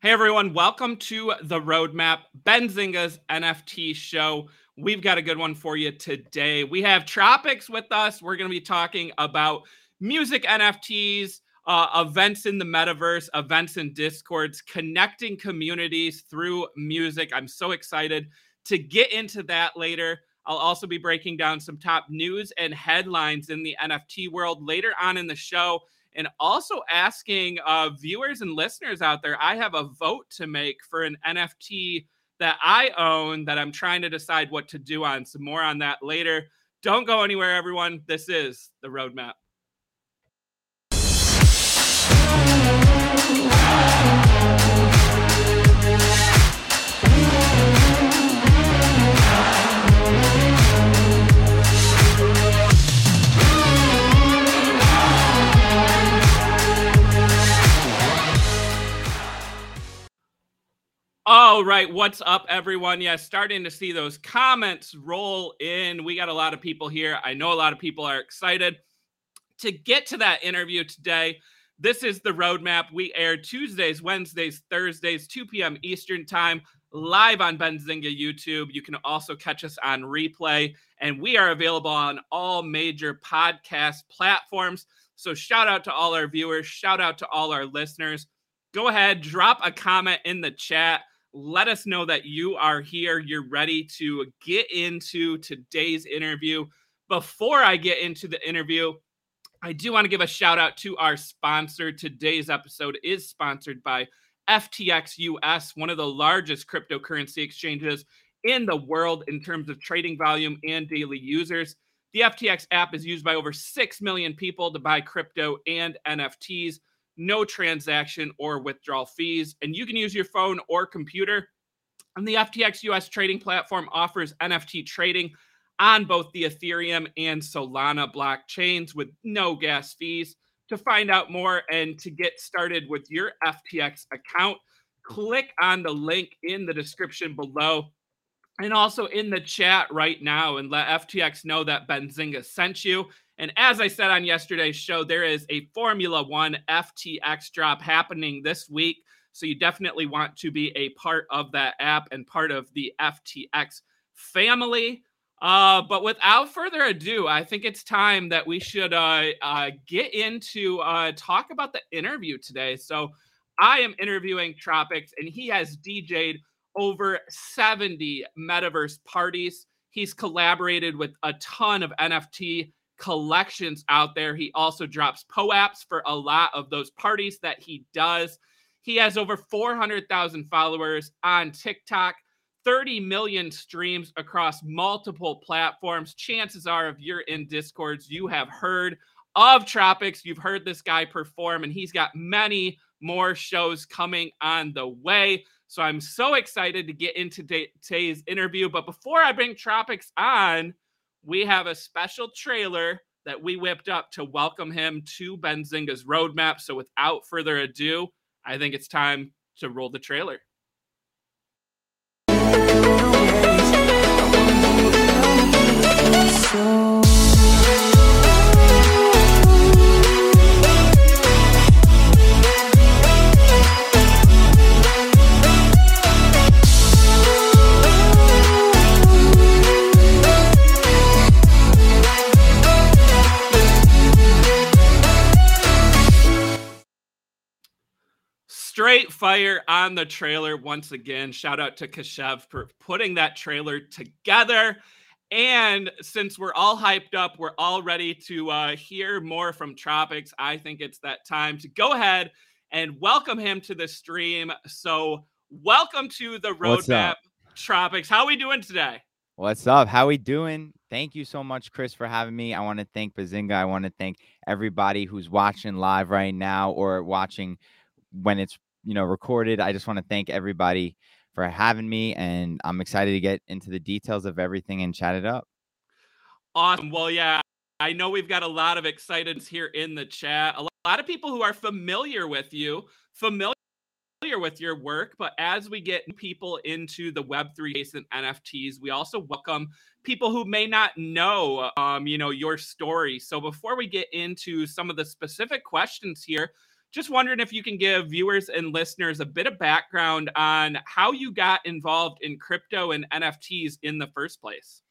Hey everyone, welcome to the Roadmap, Benzinga's NFT show. We've got a good one for you today. We have Tropix with us. We're going to be talking about music NFTs, uh, events in the metaverse, events in discords, connecting communities through music. I'm so excited to get into that later. I'll also be breaking down some top news and headlines in the NFT world later on in the show and also asking uh, viewers and listeners out there. I have a vote to make for an NFT that I own that I'm trying to decide what to do on. Some more on that later. Don't go anywhere, everyone. This is the roadmap. All right, what's up, everyone? Yeah, starting to see those comments roll in. We got a lot of people here. I know a lot of people are excited to get to that interview today. This is the roadmap. We air Tuesdays, Wednesdays, Thursdays, 2 p.m. Eastern Time, live on Benzinga YouTube. You can also catch us on replay, and we are available on all major podcast platforms. So, shout out to all our viewers, shout out to all our listeners. Go ahead, drop a comment in the chat let us know that you are here. You're ready to get into today's interview. Before I get into the interview, I do want to give a shout out to our sponsor. Today's episode is sponsored by FTX US, one of the largest cryptocurrency exchanges in the world in terms of trading volume and daily users. The FTX app is used by over 6 million people to buy crypto and NFTs no transaction or withdrawal fees. And you can use your phone or computer. And the FTX US trading platform offers NFT trading on both the Ethereum and Solana blockchains with no gas fees. To find out more and to get started with your FTX account, click on the link in the description below and also in the chat right now and let FTX know that Benzinga sent you. And as I said on yesterday's show, there is a Formula One FTX drop happening this week. So you definitely want to be a part of that app and part of the FTX family. Uh, but without further ado, I think it's time that we should uh, uh, get into uh, talk about the interview today. So I am interviewing Tropix, and he has DJ'd over 70 metaverse parties. He's collaborated with a ton of NFT collections out there. He also drops POAPs for a lot of those parties that he does. He has over 400,000 followers on TikTok, 30 million streams across multiple platforms. Chances are, if you're in Discords, you have heard of Tropix. You've heard this guy perform, and he's got many more shows coming on the way. So I'm so excited to get into today's interview. But before I bring Tropix on, we have a special trailer that we whipped up to welcome him to Benzinga's roadmap. So without further ado, I think it's time to roll the trailer. Straight fire on the trailer once again. Shout out to Kashev for putting that trailer together. And since we're all hyped up, we're all ready to uh, hear more from Tropix. I think it's that time to go ahead and welcome him to the stream. So, welcome to the roadmap, Tropix. How are we doing today? What's up? How we doing? Thank you so much, Chris, for having me. I want to thank Benzinga. I want to thank everybody who's watching live right now or watching when it's you know recorded. I just want to thank everybody for having me, and I'm excited to get into the details of everything and chat it up. Awesome. Well, yeah, I know we've got a lot of exciteds here in the chat. A lot of people who are familiar with you, familiar with your work, but as we get people into the Web3 adjacent NFTs, we also welcome people who may not know, um, you know, your story. So before we get into some of the specific questions here, just wondering if you can give viewers and listeners a bit of background on how you got involved in crypto and NFTs in the first place.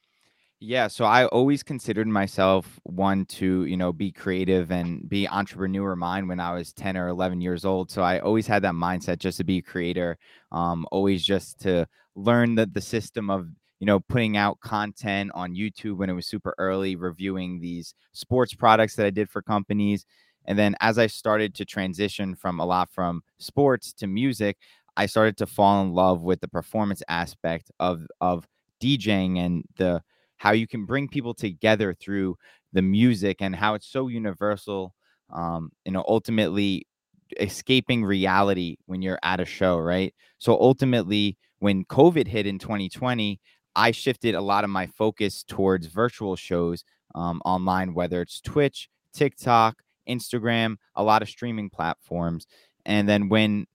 Yeah, so I always considered myself one to, you know, be creative and be entrepreneur mind when I was 10 or 11 years old. So I always had that mindset just to be a creator, um, always just to learn the, the system of, you know, putting out content on YouTube when it was super early, reviewing these sports products that I did for companies. And then as I started to transition from a lot from sports to music, I started to fall in love with the performance aspect of of DJing and the how you can bring people together through the music and how it's so universal um you know ultimately escaping reality when you're at a show right? So ultimately when covid hit in 2020 i shifted a lot of my focus towards virtual shows um, online whether it's twitch tiktok instagram a lot of streaming platforms and then when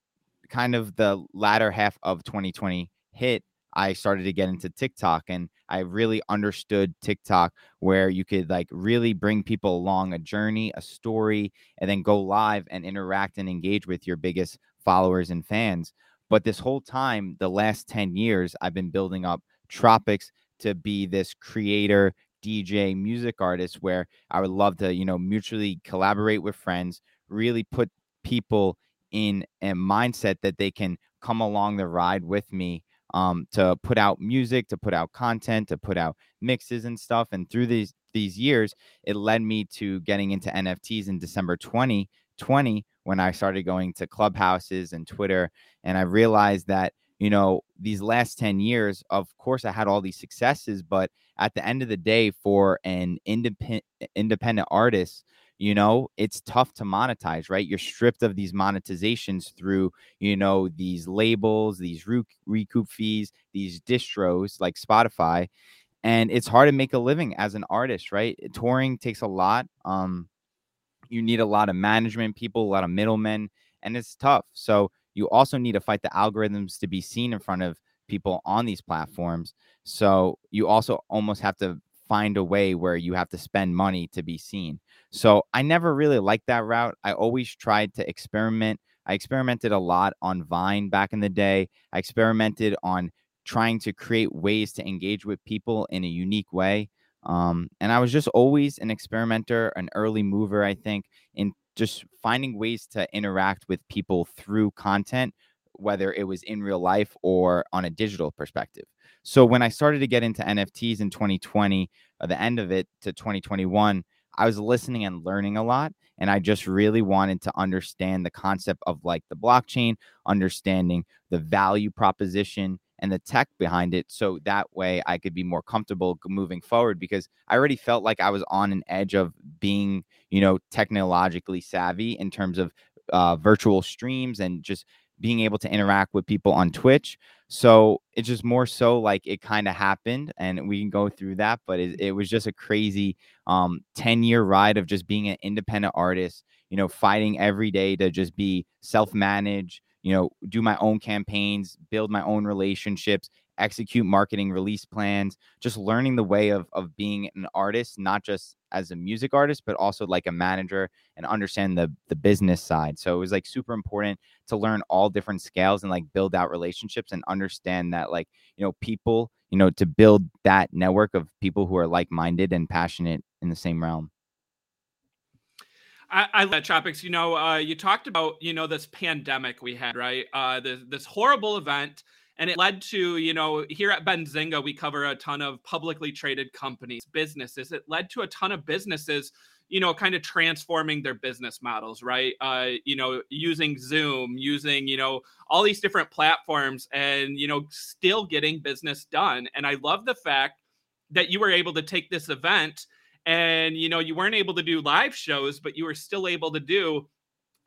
kind of the latter half of 2020 hit I started to get into TikTok and I really understood TikTok where you could like really bring people along a journey, a story, and then go live and interact and engage with your biggest followers and fans. But this whole time, the last 10 years, I've been building up Tropix to be this creator, DJ, music artist where I would love to, you know, mutually collaborate with friends, really put people in a mindset that they can come along the ride with me um, to put out music, to put out content, to put out mixes and stuff. And through these these years, it led me to getting into NFTs in December 2020 when I started going to clubhouses and Twitter. And I realized that, you know, these last 10 years, of course, I had all these successes, but at the end of the day, for an independent independent artist, you know it's tough to monetize right? You're stripped of these monetizations through you know these labels these recoup fees these distros like spotify and it's hard to make a living as an artist right? Touring takes a lot um you need a lot of management people a lot of middlemen and it's tough. So you also need to fight the algorithms to be seen in front of people on these platforms so you also almost have to find a way where you have to spend money to be seen. So I never really liked that route. I always tried to experiment. I experimented a lot on Vine back in the day. I experimented on trying to create ways to engage with people in a unique way. Um, and I was just always an experimenter, an early mover, I think, in just finding ways to interact with people through content, whether it was in real life or on a digital perspective. So when I started to get into NFTs in 2020, uh, the end of it to 2021, I was listening and learning a lot. And I just really wanted to understand the concept of like the blockchain, understanding the value proposition and the tech behind it. So that way I could be more comfortable moving forward because I already felt like I was on an edge of being, you know, technologically savvy in terms of uh, virtual streams and just being able to interact with people on Twitch. So it's just more so like it kind of happened and we can go through that, but it, it was just a crazy um 10 year ride of just being an independent artist, you know, fighting every day to just be self managed, you know, do my own campaigns, build my own relationships, execute marketing release plans, just learning the way of of being an artist, not just as a music artist, but also like a manager and understand the the business side. So it was like super important to learn all different scales and like build out relationships and understand that like, you know, people, you know, to build that network of people who are like-minded and passionate in the same realm. I, love Tropix. You know, uh, you talked about you know this pandemic we had, right? Uh, this this horrible event and it led to, you know, here at Benzinga, we cover a ton of publicly traded companies, businesses. It led to a ton of businesses, you know, kind of transforming their business models, right? Uh, you know, using Zoom, using, you know, all these different platforms and, you know, still getting business done. And I love the fact that you were able to take this event and, you know, you weren't able to do live shows, but you were still able to do,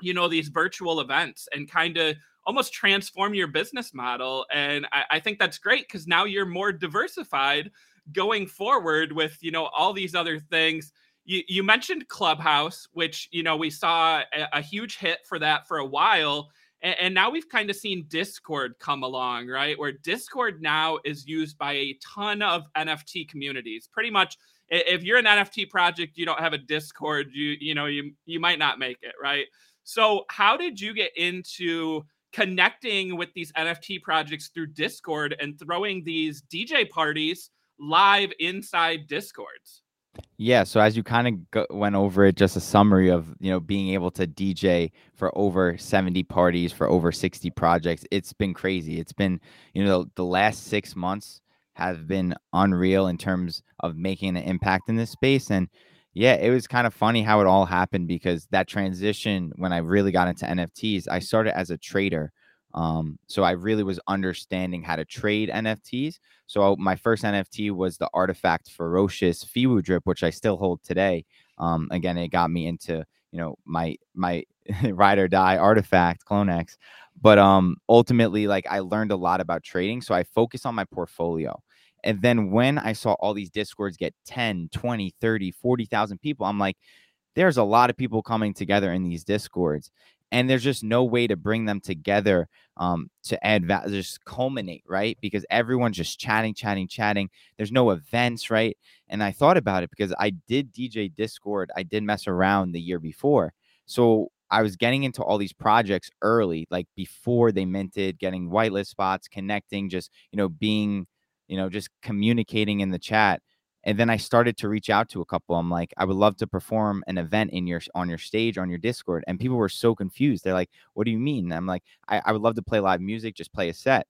you know, these virtual events and kind of almost transform your business model. And I, I think that's great because now you're more diversified going forward with, you know, all these other things. You, you mentioned Clubhouse, which, you know, we saw a, a huge hit for that for a while. And, and now we've kind of seen Discord come along, right? Where Discord now is used by a ton of NFT communities. Pretty much if you're an NFT project, you don't have a Discord, you you know, you you might not make it, right? So, how did you get into connecting with these NFT projects through Discord and throwing these DJ parties live inside Discords? Yeah, so as you kind of went over it, just a summary of you know being able to DJ for over seventy parties for over sixty projects. It's been crazy. It's been you know the last six months have been unreal in terms of making an impact in this space. And yeah, it was kind of funny how it all happened because that transition when I really got into NFTs, I started as a trader. Um, so I really was understanding how to trade NFTs. So my first NFT was the artifact Fewocious Fiwu drip, which I still hold today. Um, again, it got me into you know my my ride or die artifact CloneX. But um, ultimately, like I learned a lot about trading, so I focused on my portfolio. And then when I saw all these discords get 10, 20, 30, 40,000 people, I'm like, there's a lot of people coming together in these discords and there's just no way to bring them together um, to add value, just culminate, right? Because everyone's just chatting, chatting, chatting. There's no events, right? And I thought about it because I did DJ Discord, I did mess around the year before. So I was getting into all these projects early, like before they minted, getting whitelist spots, connecting, just, you know, being, you know, just communicating in the chat and then I started to reach out to a couple. I'm like, I would love to perform an event in your on your stage on your Discord. And people were so confused. They're like, What do you mean? And I'm like, I, I would love to play live music, just play a set.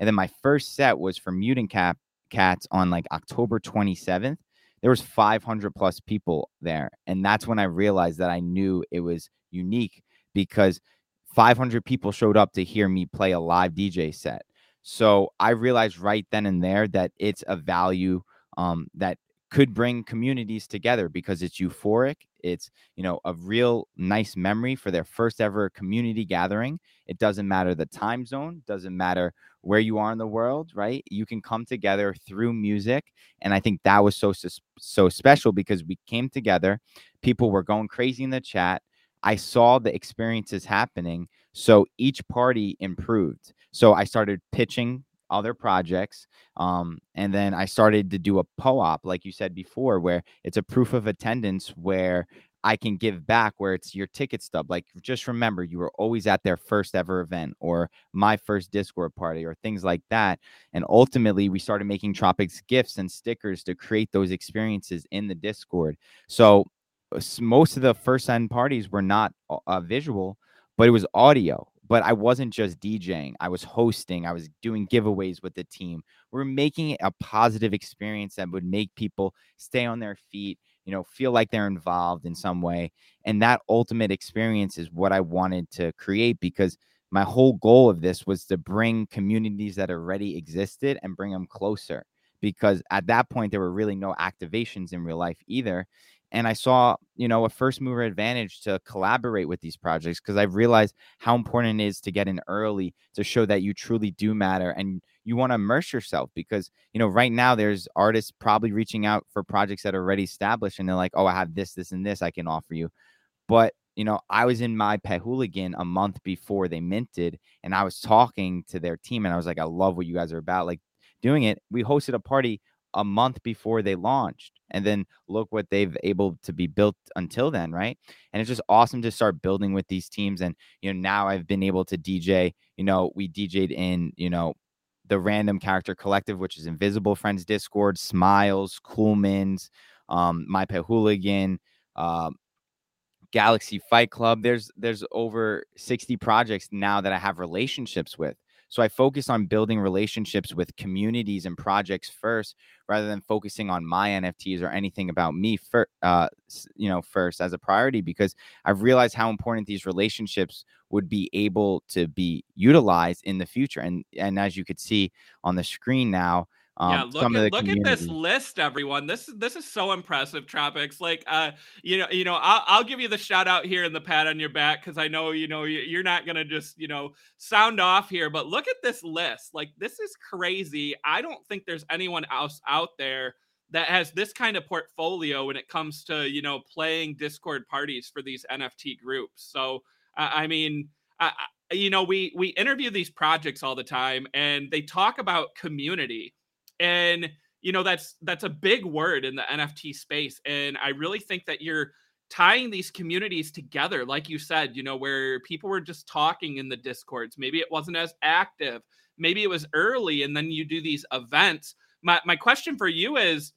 And then my first set was for Mutant Cap Cats on like October 27th. There was 500 plus people there, and that's when I realized that I knew it was unique because 500 people showed up to hear me play a live DJ set. So I realized right then and there that it's a value um, that could bring communities together because it's euphoric. It's, you know, a real nice memory for their first ever community gathering. It doesn't matter the time zone, doesn't matter where you are in the world, right? You can come together through music. And I think that was so, so special because we came together. People were going crazy in the chat. I saw the experiences happening. So each party improved. So I started pitching other projects. Um, and then I started to do a POAP, like you said before, where it's a proof of attendance where I can give back where it's your ticket stub. Like, just remember, you were always at their first ever event or my first Discord party or things like that. And ultimately, we started making Tropix gifts and stickers to create those experiences in the Discord. So, most of the first end parties were not uh, visual, but it was audio but I wasn't just DJing. I was hosting. I was doing giveaways with the team. We're making it a positive experience that would make people stay on their feet, you know, feel like they're involved in some way. And that ultimate experience is what I wanted to create because my whole goal of this was to bring communities that already existed and bring them closer because at that point there were really no activations in real life either and I saw, you know, a first mover advantage to collaborate with these projects because I've realized how important it is to get in early to show that you truly do matter and you want to immerse yourself because, you know, right now there's artists probably reaching out for projects that are already established and they're like, oh, I have this, this, and this I can offer you. But you know, I was in my pet hooligan a month before they minted, and I was talking to their team, and I was like, I love what you guys are about. Like doing it. We hosted a party a month before they launched and then look what they've able to be built until then right? And it's just awesome to start building with these teams and you know now i've been able to dj you know we dj'd in you know the random character collective which is invisible friends discord smiles coolmans um my pet hooligan uh, galaxy fight club. There's there's over 60 projects now that i have relationships with so I focus on building relationships with communities and projects first, rather than focusing on my NFTs or anything about me for, uh, you know, first as a priority, because I've realized how important these relationships would be able to be utilized in the future. And and as you could see on the screen now, um, yeah, look at look at this list, everyone. This this is so impressive, Tropix. Like, uh, you know, you know, I'll, I'll give you the shout out here in the pat on your back because I know you know you're not gonna just you know sound off here. But look at this list. Like, this is crazy. I don't think there's anyone else out there that has this kind of portfolio when it comes to you know playing Discord parties for these NFT groups. So, uh, I mean. I, you know we we interview these projects all the time and they talk about community and you know that's that's a big word in the nft space and i really think that you're tying these communities together, like you said, you know, where people were just talking in the discords. Maybe it wasn't as active. Maybe it was early, and then you do these events. My my question for you is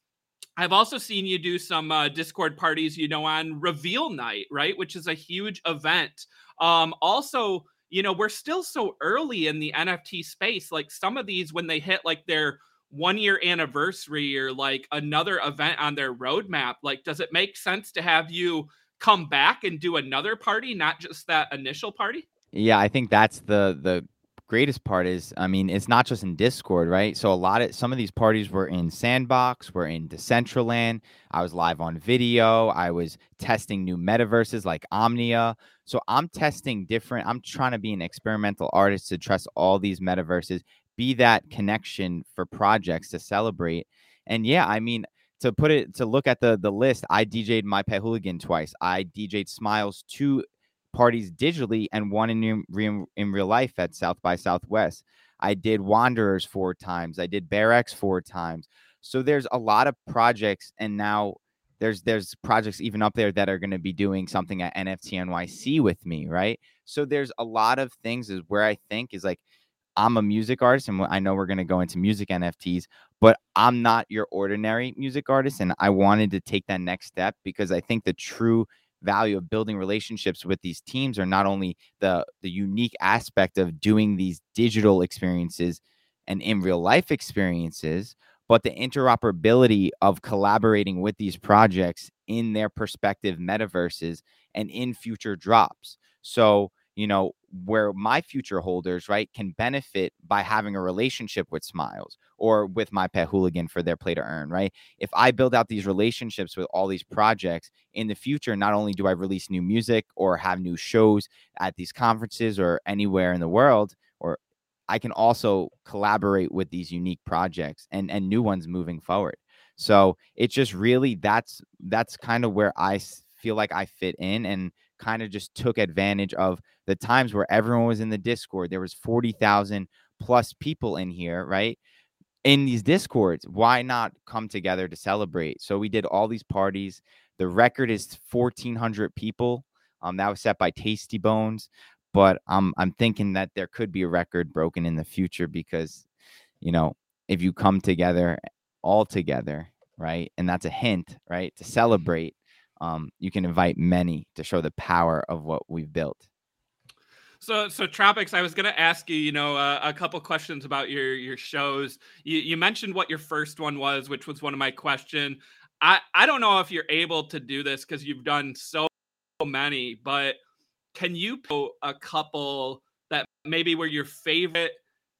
I've also seen you do some uh, Discord parties, you know, on Reveal Night, right? Which is a huge event. Um, also, you know, we're still so early in the NFT space. Like some of these, when they hit like their one year anniversary or like another event on their roadmap, like, does it make sense to have you come back and do another party, not just that initial party? Yeah, I think that's the the greatest part is, I mean, it's not just in Discord, right? So a lot of some of these parties were in Sandbox, were in Decentraland. I was live on video. I was testing new metaverses like Omnia. So I'm testing different. I'm trying to be an experimental artist to trust all these metaverses, be that connection for projects to celebrate. And yeah, I mean, to put it to look at the the list, I DJ'd my pet hooligan twice. I DJ'd Smiles two parties digitally and one in, in, in real life at South by Southwest. I did Wanderers four times. I did BearX four times. So there's a lot of projects, and now there's there's projects even up there that are going to be doing something at NFT NYC with me, right? So there's a lot of things is where I think is like I'm a music artist, and I know we're going to go into music NFTs, but I'm not your ordinary music artist, and I wanted to take that next step because I think the true value of building relationships with these teams are not only the the unique aspect of doing these digital experiences and in real life experiences but the interoperability of collaborating with these projects in their perspective metaverses and in future drops. So you know, where my future holders, right, can benefit by having a relationship with Smiles or with my pet hooligan for their play to earn, right? If I build out these relationships with all these projects in the future, not only do I release new music or have new shows at these conferences or anywhere in the world, or I can also collaborate with these unique projects and and new ones moving forward. So it's just really that's that's kind of where I feel like I fit in and kind of just took advantage of the times where everyone was in the Discord. There was 40,000 plus people in here, right? In these Discords, why not come together to celebrate? So we did all these parties. The record is 1,400 people. Um, that was set by Tasty Bones, but um, I'm thinking that there could be a record broken in the future because, you know, if you come together all together, right, and that's a hint, right, to celebrate um, you can invite many to show the power of what we've built. So, so Tropix, I was going to ask you, you know, uh, a couple questions about your your shows. You, you mentioned what your first one was, which was one of my question. I I don't know if you're able to do this because you've done so many, but can you a couple that maybe were your favorite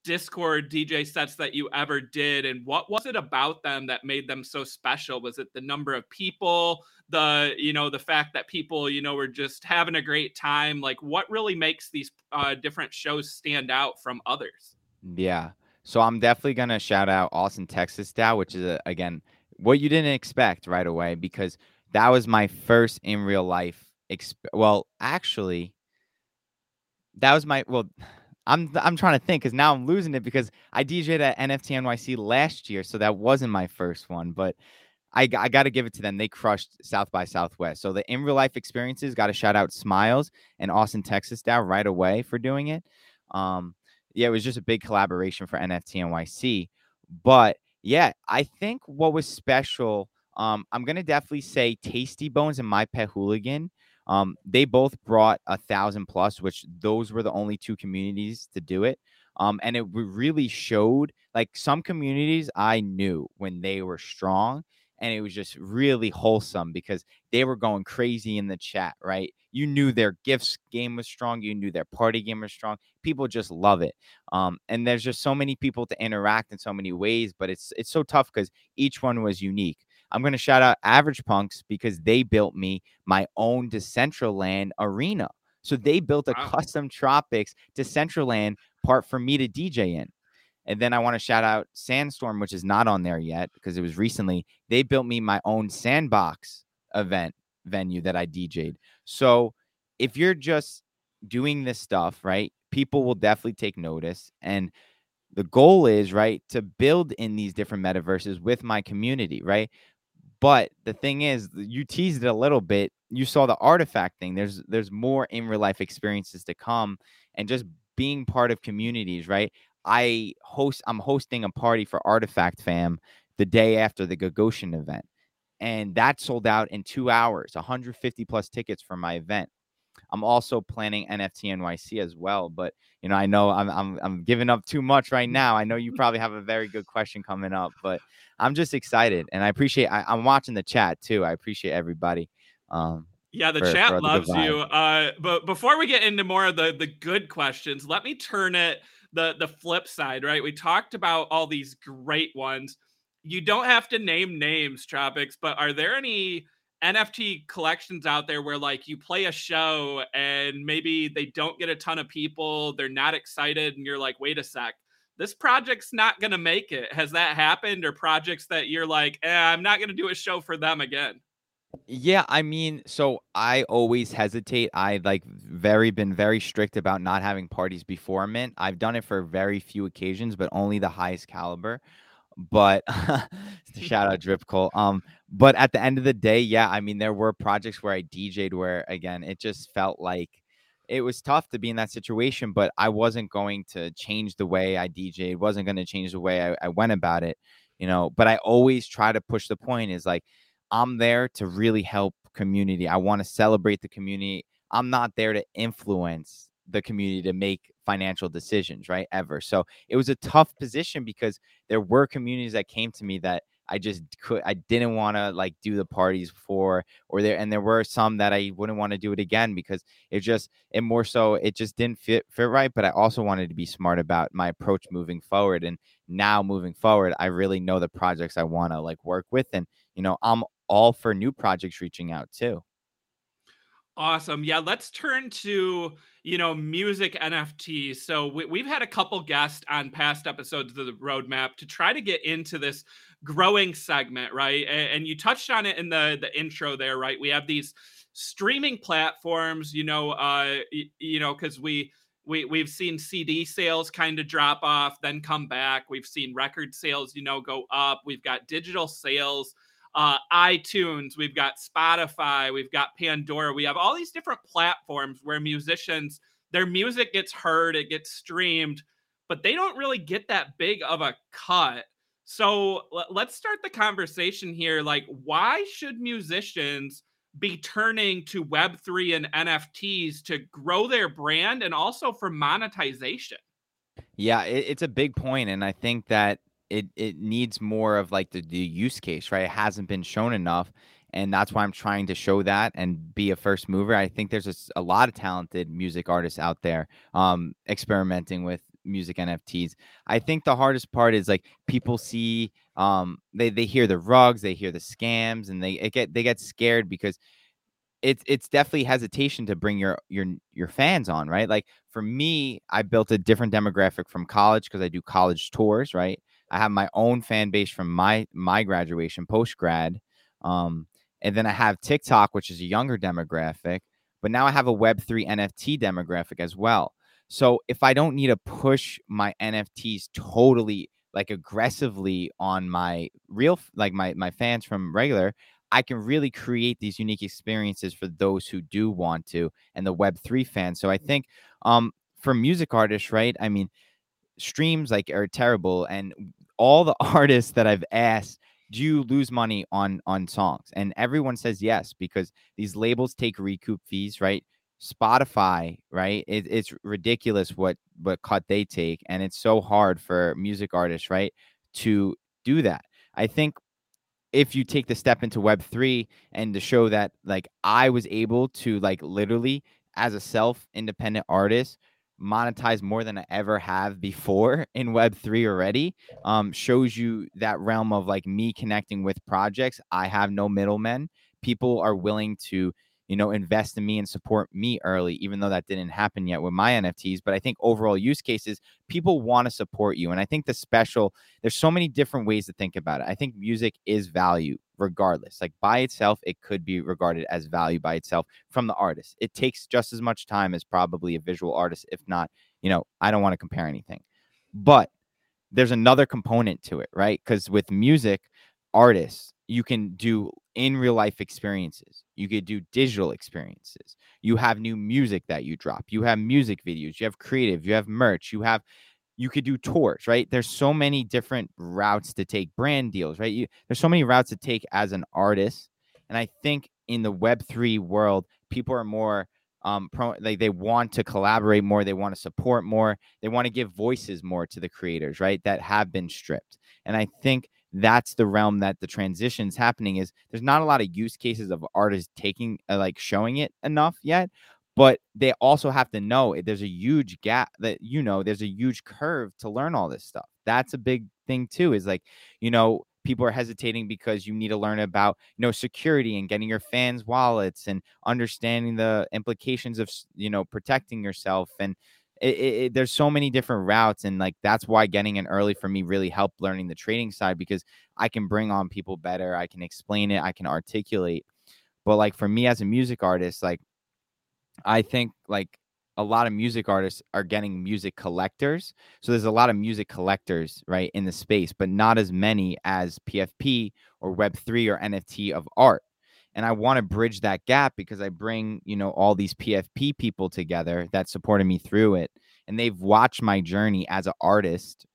Discord DJ sets that you ever did, and what was it about them that made them so special? Was it the number of people, the you know the fact that people you know were just having a great time? Like, what really makes these uh, different shows stand out from others? Yeah, so I'm definitely gonna shout out Austin, Texas, DAO, which is a, again what you didn't expect right away because that was my first in real life. Exp- well, actually, that was my well I'm I'm trying to think because now I'm losing it because I DJed at NFT NYC last year, so that wasn't my first one, but I, I got to give it to them. They crushed South by Southwest. So the in real life experiences got to shout out Smiles and Austin, Texas, DAO right away for doing it. Um, yeah, it was just a big collaboration for NFT NYC. But yeah, I think what was special, um, I'm gonna definitely say Tasty Bones and My Pet Hooligan um, they both brought a thousand plus, which those were the only two communities to do it. Um, and it really showed like some communities I knew when they were strong, and it was just really wholesome because they were going crazy in the chat, right? You knew their gifts game was strong, you knew their party game was strong. People just love it. Um, and there's just so many people to interact in so many ways, but it's it's so tough because each one was unique. I'm going to shout out Average Punks because they built me my own Decentraland arena. So they built a wow. custom Tropix Decentraland part for me to DJ in. And then I want to shout out Sandstorm, which is not on there yet because it was recently. They built me my own sandbox event venue that I DJ'd. So if you're just doing this stuff, right, people will definitely take notice. And the goal is, right, to build in these different metaverses with my community, right? But the thing is, you teased it a little bit. You saw the artifact thing. There's there's more in real life experiences to come, and just being part of communities, right? I host. I'm hosting a party for Artifact Fam the day after the Gagosian event, and that sold out in two hours. 150 plus tickets for my event. I'm also planning NFT NYC as well, but you know, I know I'm I'm I'm giving up too much right now. I know you probably have a very good question coming up, but I'm just excited and I appreciate I, am watching the chat too. I appreciate everybody. Um yeah, the for, chat for loves you. Uh but before we get into more of the the good questions, let me turn it the the flip side, right? We talked about all these great ones. You don't have to name names, Tropix, but are there any NFT collections out there where like you play a show and maybe they don't get a ton of people, they're not excited, and you're like, wait a sec, this project's not gonna make it. Has that happened? Or projects that you're like, eh, I'm not gonna do a show for them again? Yeah, I mean, so I always hesitate. I like very been very strict about not having parties before Mint. I've done it for very few occasions, but only the highest caliber. But shout out Drip Cole. Um, but at the end of the day, yeah, I mean, there were projects where I DJ'd where again, it just felt like it was tough to be in that situation, but I wasn't going to change the way I DJ'd, wasn't going to change the way I, I went about it, you know. But I always try to push the point is like, I'm there to really help community. I want to celebrate the community. I'm not there to influence the community to make financial decisions, right? Ever. So it was a tough position because there were communities that came to me that I just could I didn't want to like do the parties for or there and there were some that I wouldn't want to do it again because it just it more so it just didn't fit fit right but I also wanted to be smart about my approach moving forward and now moving forward I really know the projects I want to like work with and you know I'm all for new projects reaching out too. Awesome. Yeah, let's turn to, you know, music NFTs. So we, have had a couple guests on past episodes of the roadmap to try to get into this growing segment, right? And, and you touched on it in the the intro there, right? We have these streaming platforms, you know, uh, y- you know, because we we we've seen CD sales kind of drop off, then come back. We've seen record sales, you know, go up. We've got digital sales uh, iTunes, we've got Spotify, we've got Pandora. We have all these different platforms where musicians, their music gets heard, it gets streamed, but they don't really get that big of a cut. So let's start the conversation here. Like, why should musicians be turning to Web3 and NFTs to grow their brand and also for monetization? Yeah, it, it's a big point, and I think that it it needs more of like the, the use case, right? It hasn't been shown enough. And that's why I'm trying to show that and be a first mover. I think there's a, a lot of talented music artists out there um, experimenting with music NFTs. I think the hardest part is like people see um they they hear the rugs, they hear the scams and they get they get scared because it's it's definitely hesitation to bring your your your fans on, right? Like for me, I built a different demographic from college because I do college tours, right? I have my own fan base from my my graduation, post grad, um, and then I have TikTok, which is a younger demographic. But now I have a Web three NFT demographic as well. So if I don't need to push my NFTs totally like aggressively on my real like my my fans from regular, I can really create these unique experiences for those who do want to and the Web3 fans. So I think um for music artists, right? I mean, streams like are terrible and all the artists that I've asked, do you lose money on on songs? And everyone says yes because these labels take recoup fees, right? Spotify, right? It, it's ridiculous what what cut they take, and it's so hard for music artists, right, to do that. I think if you take the step into Web three and to show that like I was able to like literally as a self independent artist monetize more than I ever have before in Web3 already. Um, shows you that realm of like me connecting with projects. I have no middlemen. People are willing to you know, invest in me and support me early, even though that didn't happen yet with my NFTs. But I think overall use cases, people want to support you. And I think the special, there's so many different ways to think about it. I think music is value regardless. Like by itself, it could be regarded as value by itself from the artist. It takes just as much time as probably a visual artist, if not, you know, I don't want to compare anything. But there's another component to it, right? Because with music, artists, you can do in real life experiences. You could do digital experiences. You have new music that you drop. You have music videos. You have creative. You have merch. You have you could do tours, right? There's so many different routes to take brand deals, right? You, there's so many routes to take as an artist. And I think in the web3 world, people are more um pro like they want to collaborate more, they want to support more, they want to give voices more to the creators, right? That have been stripped. And I think that's the realm that the transition's happening is there's not a lot of use cases of artists taking uh, like showing it enough yet but they also have to know eh, there's a huge gap that you know there's a huge curve to learn all this stuff. That's a big thing too is like you know people are hesitating because you need to learn about you know security and getting your fans wallets and understanding the implications of you know protecting yourself and it, it, there's so many different routes and like that's why getting in early for me really helped learning the trading side because i can bring on people better i can explain it i can articulate. But like for me as a music artist like I think like a lot of music artists are getting music collectors. So there's a lot of music collectors, right, in the space, but not as many as PFP or Web3 or NFT of art. And I want to bridge that gap because I bring, you know, all these PFP people together that supported me through it. And they've watched my journey as an artist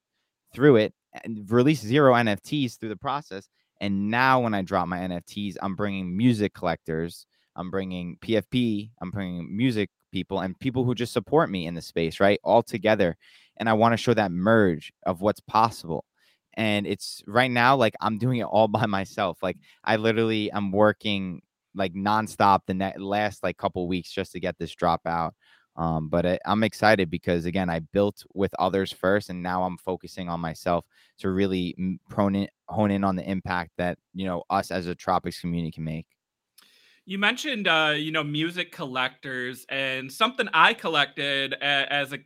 through it and released zero NFTs through the process. And now when I drop my NFTs, I'm bringing music collectors I'm bringing PFP, I'm bringing music people and people who just support me in the space, right? All together. And I want to show that merge of what's possible. And it's right now, like I'm doing it all by myself. Like I literally am working like nonstop the net last like couple weeks just to get this drop out. Um, but I, I'm excited because again, I built with others first, and now I'm focusing on myself to really in, hone in on the impact that you know us as a Tropix community can make. You mentioned, uh, you know, music collectors, and something I collected as a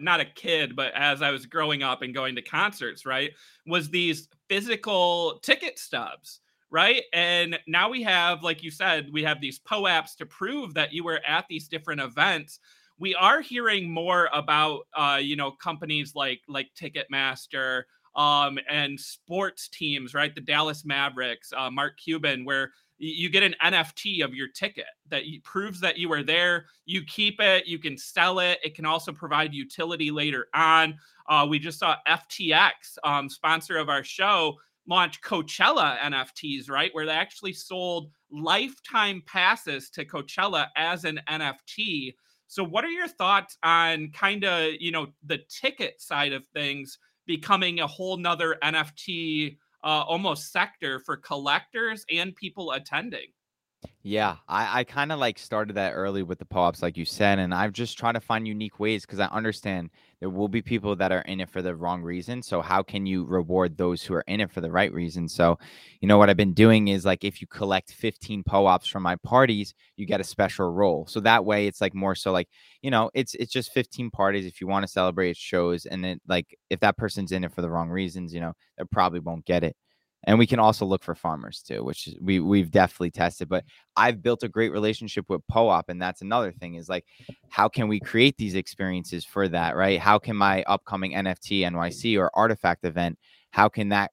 not a kid, but as I was growing up and going to concerts, right, was these physical ticket stubs, right? And now we have, like you said, we have these POAPs to prove that you were at these different events. We are hearing more about, uh, you know, companies like like Ticketmaster, um, and sports teams, right? The Dallas Mavericks, uh, Mark Cuban, where you get an NFT of your ticket that proves that you were there. You keep it, you can sell it. It can also provide utility later on. Uh, we just saw FTX, um, sponsor of our show, launch Coachella NFTs, right? Where they actually sold lifetime passes to Coachella as an NFT. So, what are your thoughts on kind of, you know, the ticket side of things becoming a whole nother NFT uh, almost sector for collectors and people attending. Yeah, I, I kind of like started that early with the POAPs, like you said, and I've just tried to find unique ways because I understand there will be people that are in it for the wrong reason. So how can you reward those who are in it for the right reason? So, you know what I've been doing is like if you collect 15 POAPs from my parties, you get a special role. So that way it's like more so like, you know, it's it's just 15 parties if you want to celebrate shows and then like if that person's in it for the wrong reasons, you know, they probably won't get it and we can also look for farmers too which we we've definitely tested but i've built a great relationship with POAP and that's another thing is like how can we create these experiences for that right? How can my upcoming nft nyc or artifact event how can that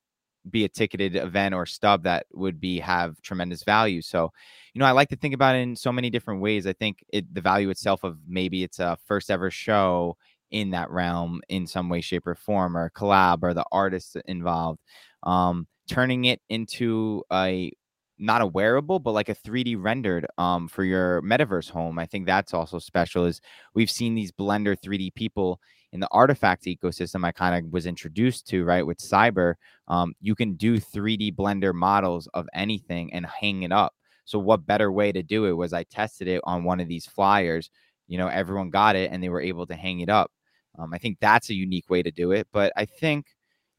be a ticketed event or stub that would be have tremendous value? So you know i like to think about it in so many different ways. I think it the value itself of maybe it's a first ever show in that realm in some way shape or form or collab or the artists involved. Um turning it into a not a wearable, but like a 3D rendered um, for your metaverse home. I think that's also special. Is we've seen these Blender 3D people in the artifact ecosystem. I kind of was introduced to right with Cyber. Um, you can do 3D Blender models of anything and hang it up. So what better way to do it was I tested it on one of these flyers. You know, everyone got it and they were able to hang it up. Um, I think that's a unique way to do it. But I think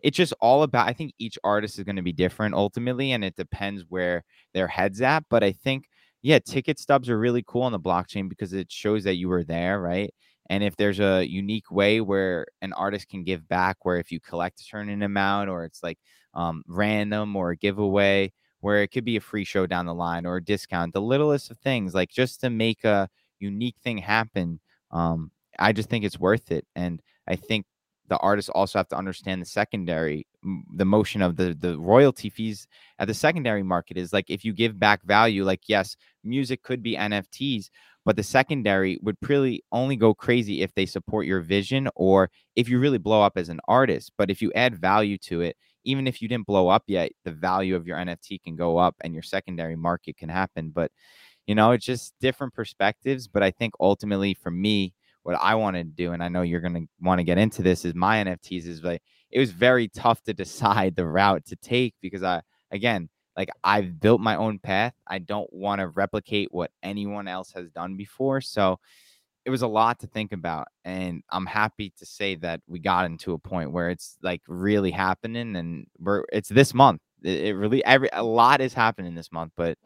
it's just all about i think each artist is going to be different ultimately and it depends where their heads at but i think yeah ticket stubs are really cool on the blockchain because it shows that you were there right? And if there's a unique way where an artist can give back where if you collect a certain amount or it's like um, random or a giveaway where it could be a free show down the line or a discount the littlest of things like just to make a unique thing happen um, i just think it's worth it and i think the artists also have to understand the secondary, the motion of the the royalty fees at the secondary market is like if you give back value, like yes, music could be NFTs, but the secondary would really only go crazy if they support your vision or if you really blow up as an artist. But if you add value to it, even if you didn't blow up yet, the value of your NFT can go up and your secondary market can happen. But you know, it's just different perspectives. But I think ultimately for me, what I want to do, and I know you're to want to get into this, is my NFTs is like it was very tough to decide the route to take because I, again, like I've built my own path. I don't want to replicate what anyone else has done before. So it was a lot to think about. And I'm happy to say that we got into a point where it's like really happening and we're it's this month. It, it really every a lot is happening this month, but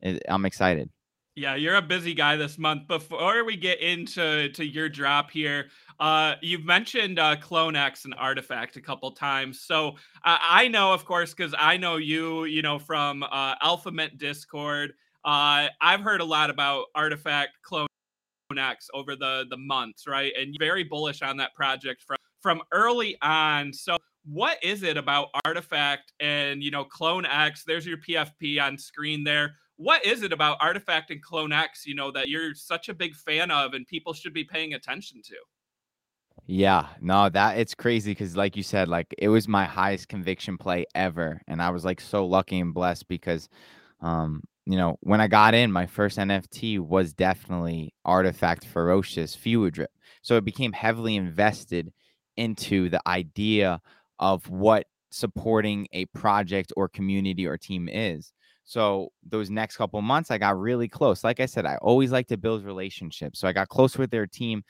it, I'm excited. Yeah, you're a busy guy this month. Before we get into to your drop here, uh, you've mentioned uh, CloneX and Artifact a couple times. So uh, I know, of course, because I know you, you know, from uh, AlphaMint Discord. Uh, I've heard a lot about Artifact CloneX over the the months, right? And very bullish on that project from from early on. So what is it about Artifact and you know CloneX? There's your PFP on screen there what is it about Artifact and CloneX, you know, that you're such a big fan of and people should be paying attention to? Yeah, no, that it's crazy because, like you said, like it was my highest conviction play ever, and I was like so lucky and blessed because, um, you know, when I got in, my first NFT was definitely Artifact Fewocious Feudrip, so it became heavily invested into the idea of what supporting a project or community or team is. So those next couple months, I got really close. Like I said, I always like to build relationships. So I got close with their team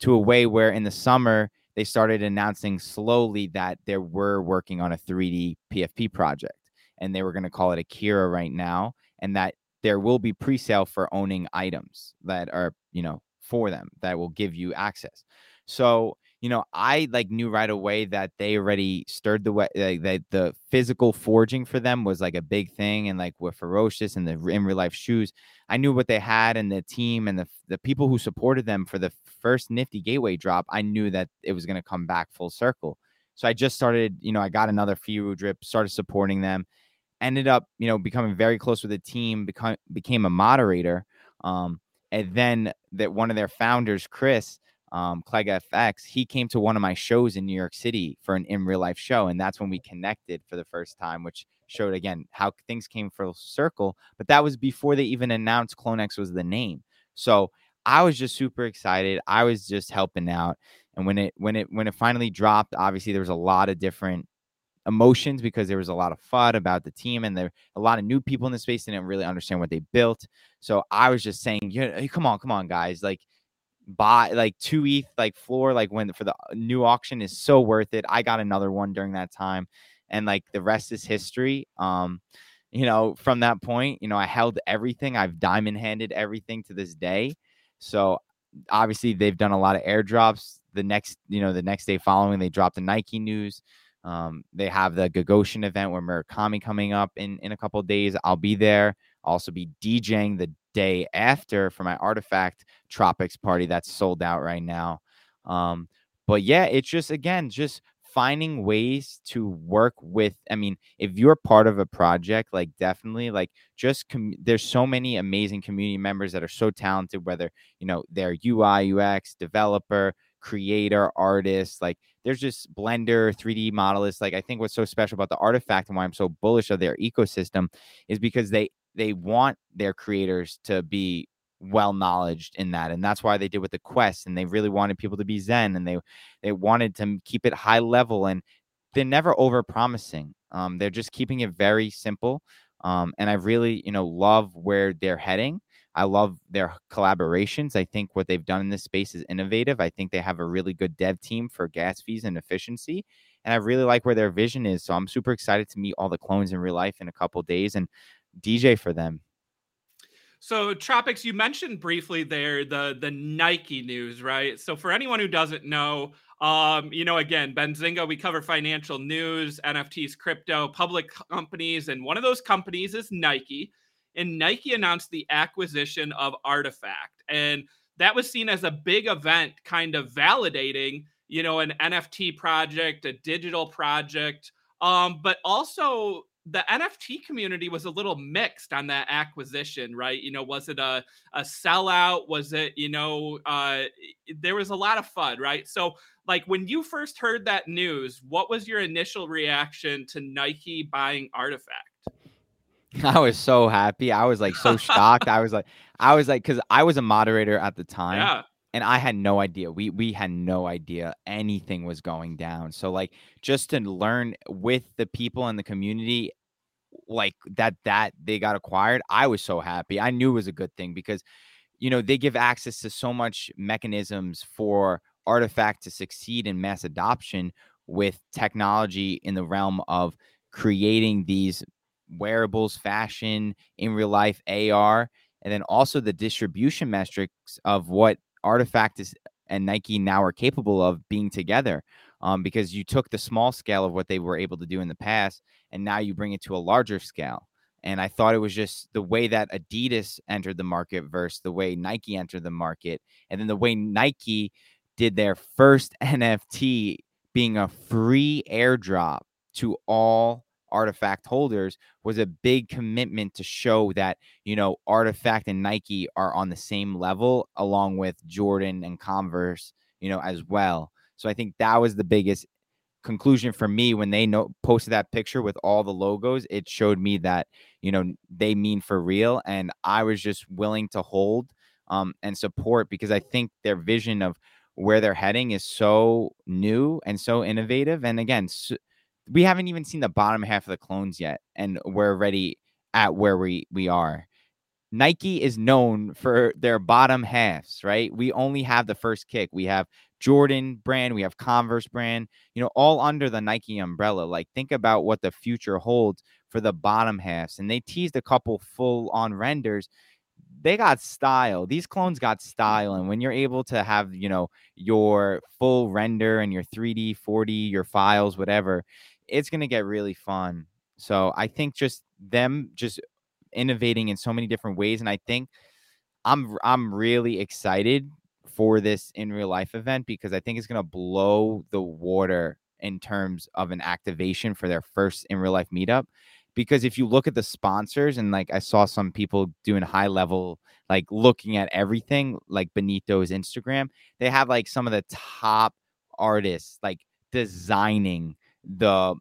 to a way where in the summer they started announcing slowly that they were working on a 3D PFP project and they were going to call it Akira right now and that there will be pre-sale for owning items that are, you know, for them that will give you access. So you know, I like knew right away that they already stirred the way like that the physical forging for them was like a big thing and like were Fewocious and the in real life shoes. I knew what they had and the team and the the people who supported them for the first nifty gateway drop. I knew that it was gonna come back full circle. So I just started, you know, I got another Firu drip, started supporting them, ended up, you know, becoming very close with the team, become became a moderator. Um, and then that one of their founders, Chris, um, Clegg FX, he came to one of my shows in New York City for an in real life show. And that's when we connected for the first time, which showed again how things came full circle. But that was before they even announced CloneX was the name. So I was just super excited. I was just helping out. And when it when it when it finally dropped, obviously there was a lot of different emotions because there was a lot of FUD about the team and there a lot of new people in the space didn't really understand what they built. So I was just saying, yeah, come on, come on, guys. Like buy like two ETH like floor like when for the uh, new auction is so worth it. I got another one during that time, and like the rest is history. Um, you know, from that point, you know, I held everything. I've diamond handed everything to this day. So obviously they've done a lot of airdrops. The next, you know, the next day following, they dropped the Nike news. Um, they have the Gagosian event where Murakami coming up in in a couple days. I'll be there. Also be DJing the day after for my artifact tropix party that's sold out right now. Um but yeah it's just again just finding ways to work with i mean if you're part of a project like definitely like just com- there's so many amazing community members that are so talented whether you know they're ui ux developer creator artist like there's just blender 3d modelists. Like i think what's so special about the artifact and why i'm so bullish of their ecosystem is because they they want their creators to be well knowledged in that and that's why they did with the quest and they really wanted people to be zen and they they wanted to keep it high level and they're never over promising um, they're just keeping it very simple um, and i really you know love where they're heading i love their collaborations i think what they've done in this space is innovative i think they have a really good dev team for gas fees and efficiency and i really like where their vision is so i'm super excited to meet all the clones in real life in a couple days and DJ for them. So Tropix, you mentioned briefly there the the Nike news, right? So for anyone who doesn't know, um, you know, again, Benzinga, we cover financial news, NFTs, crypto, public companies, and one of those companies is Nike. And Nike announced the acquisition of Artifact, and that was seen as a big event, kind of validating you know, an NFT project, a digital project, um, but also the NFT community was a little mixed on that acquisition, right? You know, was it a a sellout? Was it, you know, uh, there was a lot of FUD, right? So, like when you first heard that news, what was your initial reaction to Nike buying Artifact? I was so happy. I was like so shocked. I was like, I was like, because I was a moderator at the time. Yeah and I had no idea. We we had no idea anything was going down. So like just to learn with the people in the community like that that they got acquired, I was so happy. I knew it was a good thing because you know, they give access to so much mechanisms for artifact to succeed in mass adoption with technology in the realm of creating these wearables, fashion, in real life AR, and then also the distribution metrics of what RTFKT is and Nike now are capable of being together. Um, because you took the small scale of what they were able to do in the past, and now you bring it to a larger scale. And I thought it was just the way that Adidas entered the market versus the way Nike entered the market, and then the way Nike did their first NFT being a free airdrop to all RTFKT holders was a big commitment to show that you know artifact and Nike are on the same level along with Jordan and Converse you know as well. So I think that was the biggest conclusion for me when they know, posted that picture with all the logos it showed me that you know they mean for real and I was just willing to hold um, and support because I think their vision of where they're heading is so new and so innovative and again so, we haven't even seen the bottom half of the clones yet, and we're already at where we we are. Nike is known for their bottom halves, right? We only have the first kick. We have Jordan brand, we have Converse brand, you know, all under the Nike umbrella. Like, think about what the future holds for the bottom halves. And they teased a couple full on renders they got style. These clones got style. And when you're able to have, you know, your full render and your 3D, 4D, your files, whatever, it's going to get really fun. So I think just them just innovating in so many different ways. And I think I'm I'm really excited for this in real life event because I think it's going to blow the water in terms of an activation for their first in real life meetup because if you look at the sponsors and like I saw some people doing high level like looking at everything like Benito's Instagram, they have like some of the top artists like designing the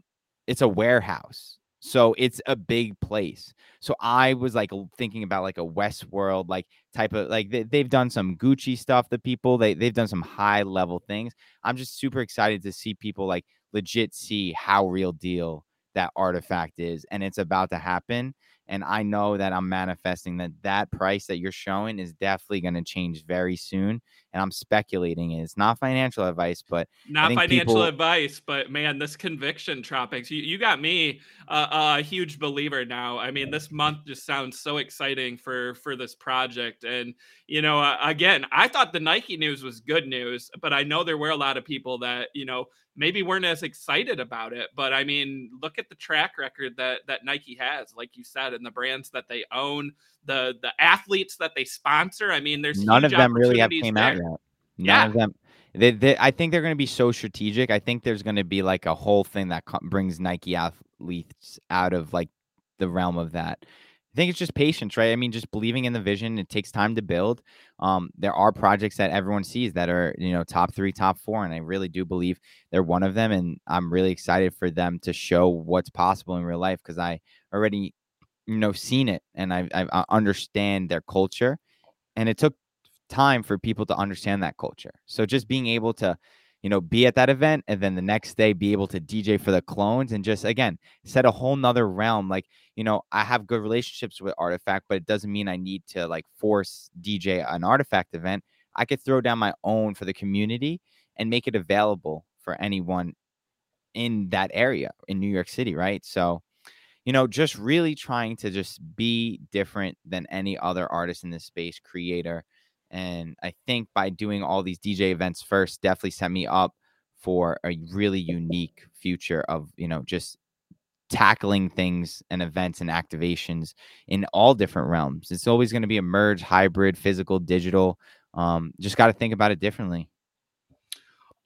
it's a warehouse. So it's a big place. So I was like thinking about like a Westworld like type of like they, have done some Gucci stuff. The people they they've done some high level things. I'm just super excited to see people like legit see how real deal that artifact is and it's about to happen and i know that i'm manifesting that that price that you're showing is definitely going to change very soon and i'm speculating it's not financial advice but not financial people... advice but man this conviction tropix you, you got me uh, a huge believer now i mean this month just sounds so exciting for for this project and you know uh, again i thought the nike news was good news but i know there were a lot of people that you know maybe weren't as excited about it. But I mean, look at the track record that that Nike has, like you said, and the brands that they own, the the athletes that they sponsor. I mean, there's none of them really have came there. out yet. None yeah. of them. They, they, I think they're going to be so strategic. I think there's going to be like a whole thing that co- brings Nike athletes out of like the realm of that. I think it's just patience, right? I mean, just believing in the vision. It takes time to build. Um, there are projects that everyone sees that are, you know, top three, top four, and I really do believe they're one of them. And I'm really excited for them to show what's possible in real life because I already, you know, seen it and I, I understand their culture. And it took time for people to understand that culture. So just being able to you know, be at that event and then the next day be able to DJ for the clones and just again set a whole nother realm. Like, you know, I have good relationships with artifact but it doesn't mean I need to like force DJ an artifact event. I could throw down my own for the community and make it available for anyone in that area in New York City, right? So, you know, just really trying to just be different than any other artist in this space, creator, and I think by doing all these DJ events first, definitely set me up for a really unique future of, you know, just tackling things and events and activations in all different realms. It's always going to be a merge, hybrid, physical, digital. Um, just got to think about it differently.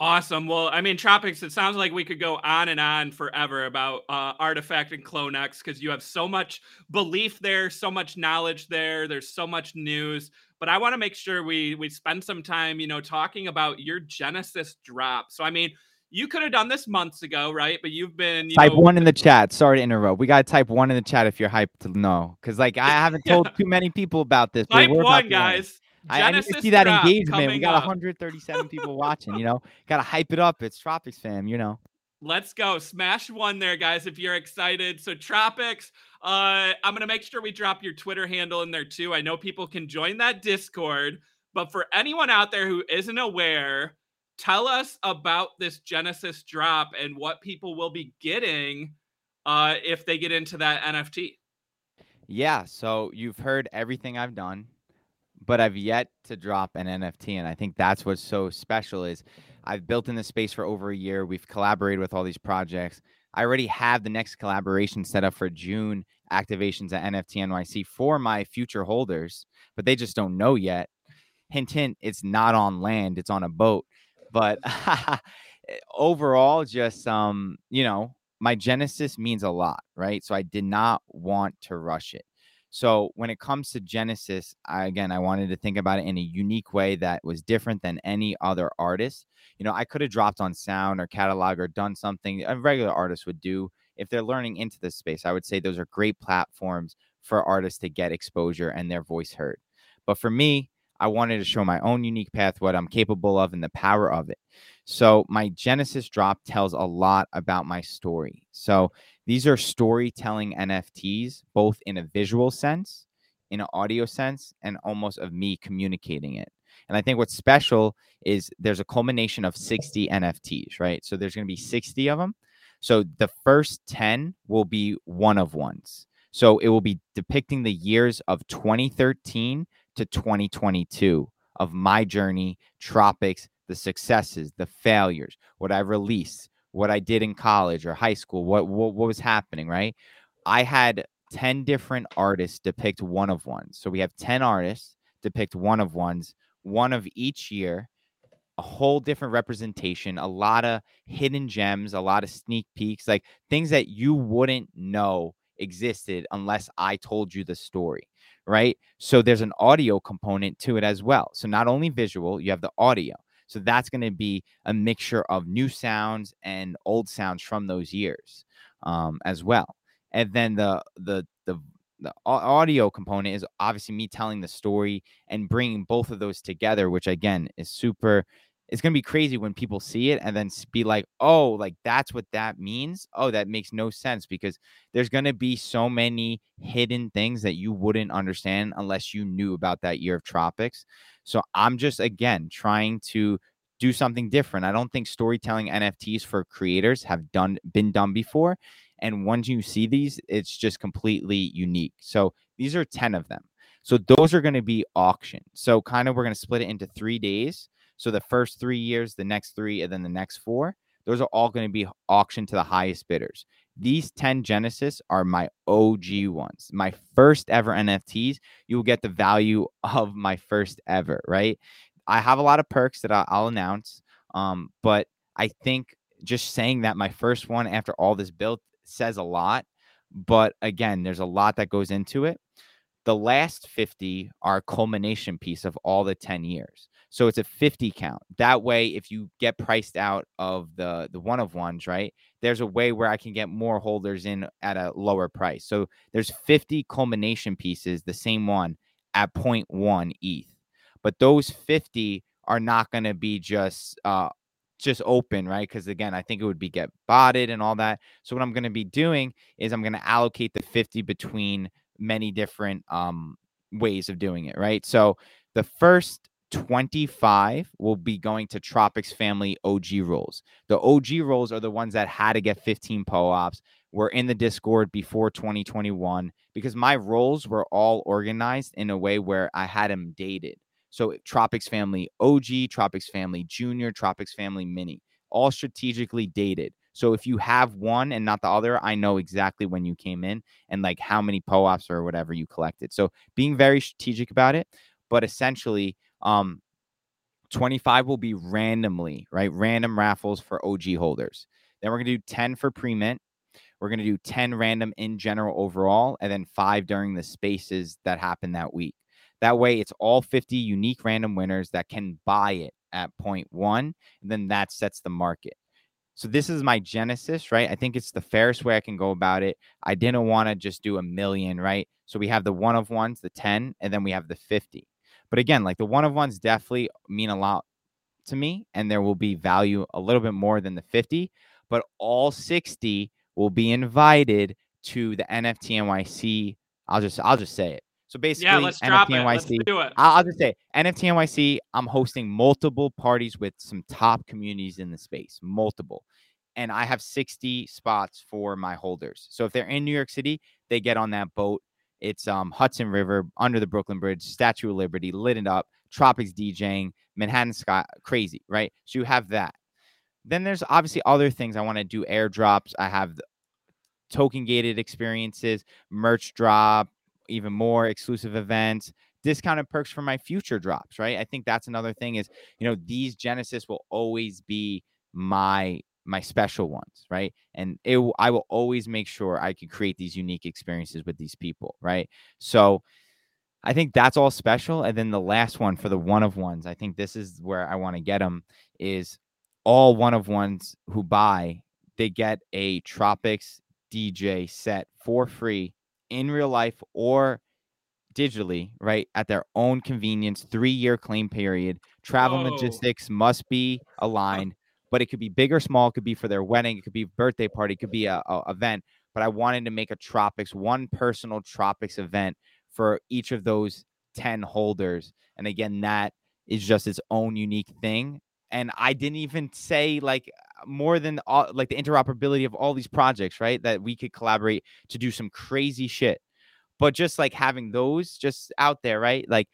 Awesome. Well, I mean, Tropix, it sounds like we could go on and on forever about uh, Artifact and CloneX because you have so much belief there, so much knowledge there. There's so much news. But I want to make sure we we spend some time, you know, talking about your Genesis drop. So, I mean, you could have done this months ago, right? But you've been you type know, one in the chat. Sorry to interrupt. We got to type one in the chat if you're hyped to know, because like I haven't told too many people about this. Type one, guys. I, I, need to see that engagement. We got up. 137 people watching. You know, got to hype it up. It's Tropix fam. You know. Let's go. Smash one there, guys, if you're excited. So, Tropix, uh, I'm going to make sure we drop your Twitter handle in there too. I know people can join that Discord, but for anyone out there who isn't aware, tell us about this Genesis drop and what people will be getting uh, if they get into that NFT. Yeah. So, you've heard everything I've done but I've yet to drop an NFT. And I think that's what's so special is I've built in this space for over a year. We've collaborated with all these projects. I already have the next collaboration set up for June activations at NFT NYC for my future holders, but they just don't know yet. Hint, hint, it's not on land, it's on a boat. But overall, just, um, you know, my Genesis means a lot, right? So I did not want to rush it. So when it comes to Genesis, I, again, I wanted to think about it in a unique way that was different than any other artist. You know, I could have dropped on sound or catalog or done something a regular artist would do if they're learning into this space. I would say those are great platforms for artists to get exposure and their voice heard. But for me, I wanted to show my own unique path, what I'm capable of, and the power of it. So, my Genesis drop tells a lot about my story. So, these are storytelling NFTs, both in a visual sense, in an audio sense, and almost of me communicating it. And I think what's special is there's a culmination of 60 NFTs, right? So there's going to be 60 of them. So the first 10 will be one of ones. So it will be depicting the years of 2013 to 2022 of my journey, Tropix, the successes, the failures, what I released, what I did in college or high school, what, what, what was happening, right? I had 10 different artists depict one of ones. So we have 10 artists depict one of ones, one of each year, a whole different representation, a lot of hidden gems, a lot of sneak peeks, like things that you wouldn't know existed unless I told you the story, right? So there's an audio component to it as well. So not only visual, you have the audio. So that's going to be a mixture of new sounds and old sounds from those years um, as well. And then the the the the audio component is obviously me telling the story and bringing both of those together, which again is super it's going to be crazy when people see it and then be like, oh, like that's what that means. Oh, that makes no sense because there's going to be so many hidden things that you wouldn't understand unless you knew about that year of tropix. So I'm just, again, trying to do something different. I don't think storytelling NFTs for creators have done been done before. And once you see these, it's just completely unique. So these are 10 of them. So those are going to be auctioned. So kind of we're going to split it into three days. So the first three years, the next three, and then the next four, those are all going to be auctioned to the highest bidders. These 10 Genesis are my OG ones, my first ever NFTs. You will get the value of my first ever, right? I have a lot of perks that I'll announce. Um, but I think just saying that my first one after all this built says a lot. But again, there's a lot that goes into it. The last 50 are culmination piece of all the 10 years. So it's a 50 count. That way, if you get priced out of the the one of ones, right? There's a way where I can get more holders in at a lower price. So there's 50 culmination pieces, the same one at 0.1 ETH. But those 50 are not going to be just uh just open, right? Because again, I think it would be get botted and all that. So what I'm going to be doing is I'm going to allocate the 50 between many different um ways of doing it, right? So the first 25 will be going to Tropix family OG roles. The OG roles are the ones that had to get 15 POAPs. Were in the Discord before 2021 because my roles were all organized in a way where I had them dated. So Tropix family OG, Tropix family junior, Tropix family mini, all strategically dated. So if you have one and not the other, I know exactly when you came in and like how many POAPs or whatever you collected. So being very strategic about it, but essentially um, 25 will be randomly, right? Random raffles for OG holders. Then we're going to do 10 for pre mint. We're going to do 10 random in general overall, and then five during the spaces that happen that week. That way, it's all 50 unique random winners that can buy it at point one. And then that sets the market. So this is my genesis, right? I think it's the fairest way I can go about it. I didn't want to just do a million, right? So we have the one of ones, the 10, and then we have the 50. But again, like the one of ones definitely mean a lot to me, and there will be value a little bit more than the 50, but all 60 will be invited to the NFT NYC. I'll just I'll just say it. So basically, yeah, let's NFT drop it. NYC. Let's do it. I'll, I'll just say NFT NYC. I'm hosting multiple parties with some top communities in the space, multiple, and I have 60 spots for my holders. So if they're in New York City, they get on that boat. It's um, Hudson River under the Brooklyn Bridge, Statue of Liberty, lit it up, Tropix DJing, Manhattan Sky, crazy, right? So you have that. Then there's obviously other things I want to do airdrops. I have token gated experiences, merch drop, even more exclusive events, discounted perks for my future drops, right? I think that's another thing is, you know, these Genesis will always be my my special ones, right? And it I will always make sure I can create these unique experiences with these people, right? So I think that's all special. And then the last one for the one of ones, I think this is where I want to get them is all one of ones who buy, they get a Tropix DJ set for free in real life or digitally, right? At their own convenience, three year claim period. Travel Whoa. logistics must be aligned, but it could be big or small. It could be for their wedding, it could be birthday party, it could be a, a event. But I wanted to make a Tropix, one personal Tropix event for each of those 10 holders. And again, that is just its own unique thing. And I didn't even say like more than all, like the interoperability of all these projects, right? That we could collaborate to do some crazy shit. But just like having those just out there, right? Like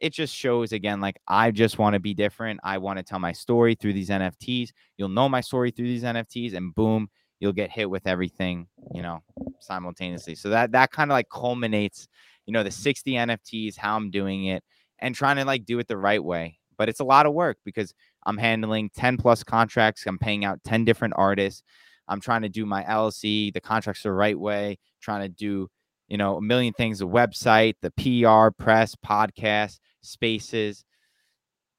it just shows again, like I just want to be different. I want to tell my story through these NFTs. You'll know my story through these NFTs, and boom, you'll get hit with everything, you know, simultaneously. So that that kind of like culminates, you know, the 60 NFTs, how I'm doing it, and trying to like do it the right way. But it's a lot of work because I'm handling 10 plus contracts. I'm paying out 10 different artists. I'm trying to do my LLC, the contracts the right way, trying to do, you know, a million things, the website, the PR, press, podcast, spaces,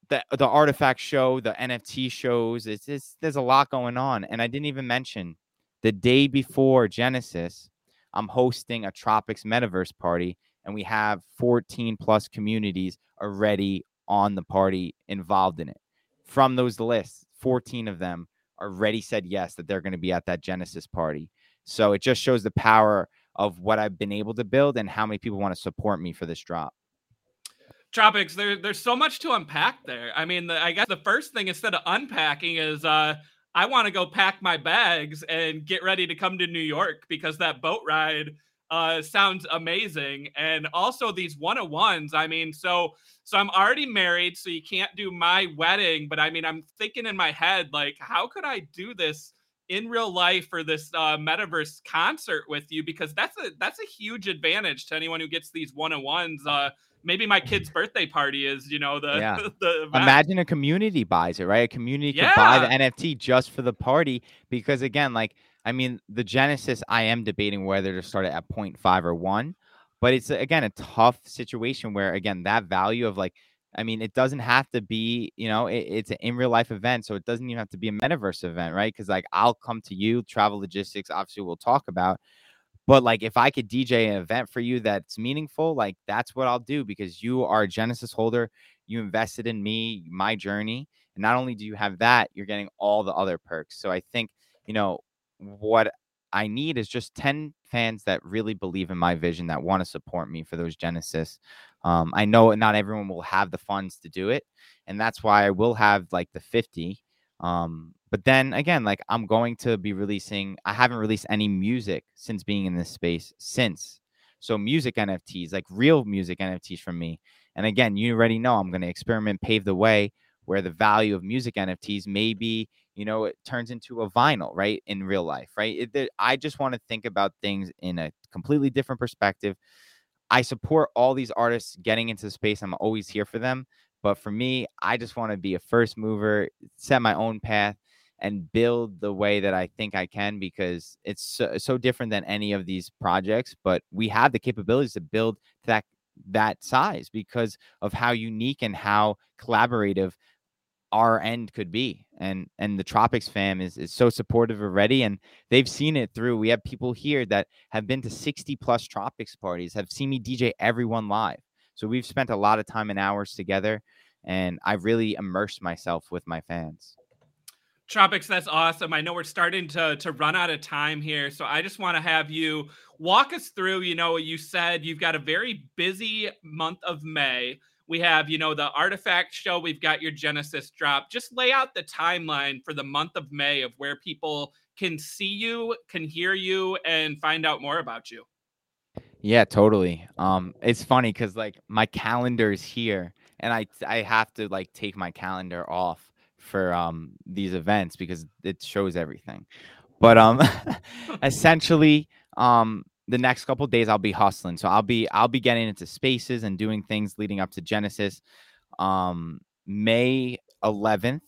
the the artifact show, the NFT shows. It's, there's a lot going on. And I didn't even mention the day before Genesis, I'm hosting a Tropix Metaverse party, and we have 14 plus communities already on the party involved in it. From those lists, 14 of them already said yes that they're going to be at that Genesis party. So it just shows the power of what I've been able to build and how many people want to support me for this drop. Tropix, there, there's so much to unpack there. I mean, the, I guess the first thing instead of unpacking is uh, I want to go pack my bags and get ready to come to New York because that boat ride uh, sounds amazing. And also these one on ones. I mean, so so I'm already married, so you can't do my wedding. But I mean, I'm thinking in my head like, how could I do this? In real life for this uh, metaverse concert with you because that's a that's a huge advantage to anyone who gets these one on ones. Uh, maybe my kid's birthday party is you know the Yeah. the event. Imagine a community buys it, right? A community could buy the NFT just for the party because again, like I mean, the Genesis, I am debating whether to start it at 0.5 or one, but it's again a tough situation where again that value of like, I mean, it doesn't have to be, you know, it, it's an in real life event, so it doesn't even have to be a metaverse event, right? Because like I'll come to you, travel logistics, obviously we'll talk about, but like if I could DJ an event for you that's meaningful, like that's what I'll do because you are a Genesis holder. You invested in me, my journey. And not only do you have that, you're getting all the other perks. So I think, you know, what I need is just 10 fans that really believe in my vision that want to support me for those Genesis. Um, I know not everyone will have the funds to do it. And that's why I will have like the 50. Um, but then again, like I'm going to be releasing, I haven't released any music since being in this space since. So music NFTs, like real music NFTs from me. And again, you already know I'm going to experiment, pave the way where the value of music NFTs maybe, you know, it turns into a vinyl, right? In real life, right? It, there- I just want to think about things in a completely different perspective. I support all these artists getting into the space. I'm always here for them. But for me, I just want to be a first mover, set my own path, and build the way that I think I can because it's so, so different than any of these projects. But we have the capabilities to build that that size because of how unique and how collaborative our end could be and and the tropix fam is is so supportive already and they've seen it through we have people here that have been to 60 plus tropix parties have seen me dj everyone live so we've spent a lot of time and hours together and i've really immersed myself with my fans Tropix, that's awesome. I know we're starting to to run out of time here, so I just want to have you walk us through. You know, you said you've got a very busy month of May. We have, you know, the artifact show. We've got your Genesis drop. Just lay out the timeline for the month of May of where people can see you, can hear you, and find out more about you. Yeah, totally. Um, it's funny because like my calendar is here, and I I have to like take my calendar off for um these events because it shows everything. But um essentially um the next couple days I'll be hustling. So I'll be I'll be getting into spaces and doing things leading up to Genesis. Um May 11th.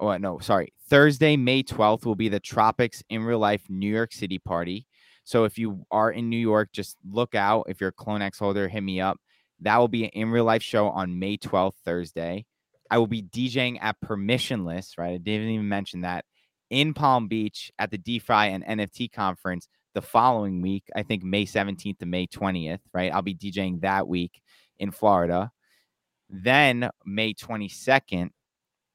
Oh no, sorry. Thursday, May 12th will be the Tropix in Real Life New York City party. So if you are in New York, just look out. If you're a CloneX holder, hit me up. That will be an in real life show on May 12th, Thursday. I will be DJing at Permissionless, right? I didn't even mention that in Palm Beach at the DeFi and NFT conference the following week. I think May 17th to May 20th, right? I'll be DJing that week in Florida. Then May 22nd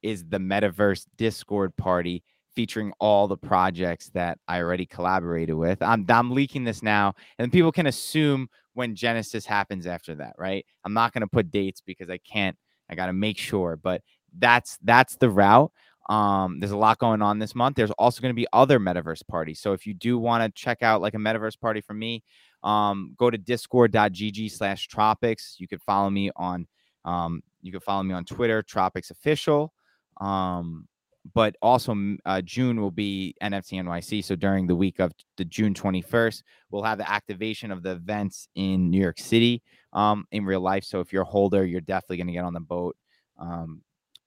is the Metaverse Discord party featuring all the projects that I already collaborated with. I'm I'm leaking this now, and people can assume when Genesis happens after that, right? I'm not going to put dates because I can't I got to make sure, but that's that's the route. Um, there's a lot going on this month. There's also going to be other metaverse parties. So if you do want to check out like a metaverse party for me, um, go to discord.gg slash tropix. You could follow me on um, you can follow me on Twitter, Tropix Official. Um, but also uh, June will be NFT NYC. So during the week of the June 21st, we'll have the activation of the events in New York City um, in real life. So if you're a holder, you're definitely going to get on the boat. Um,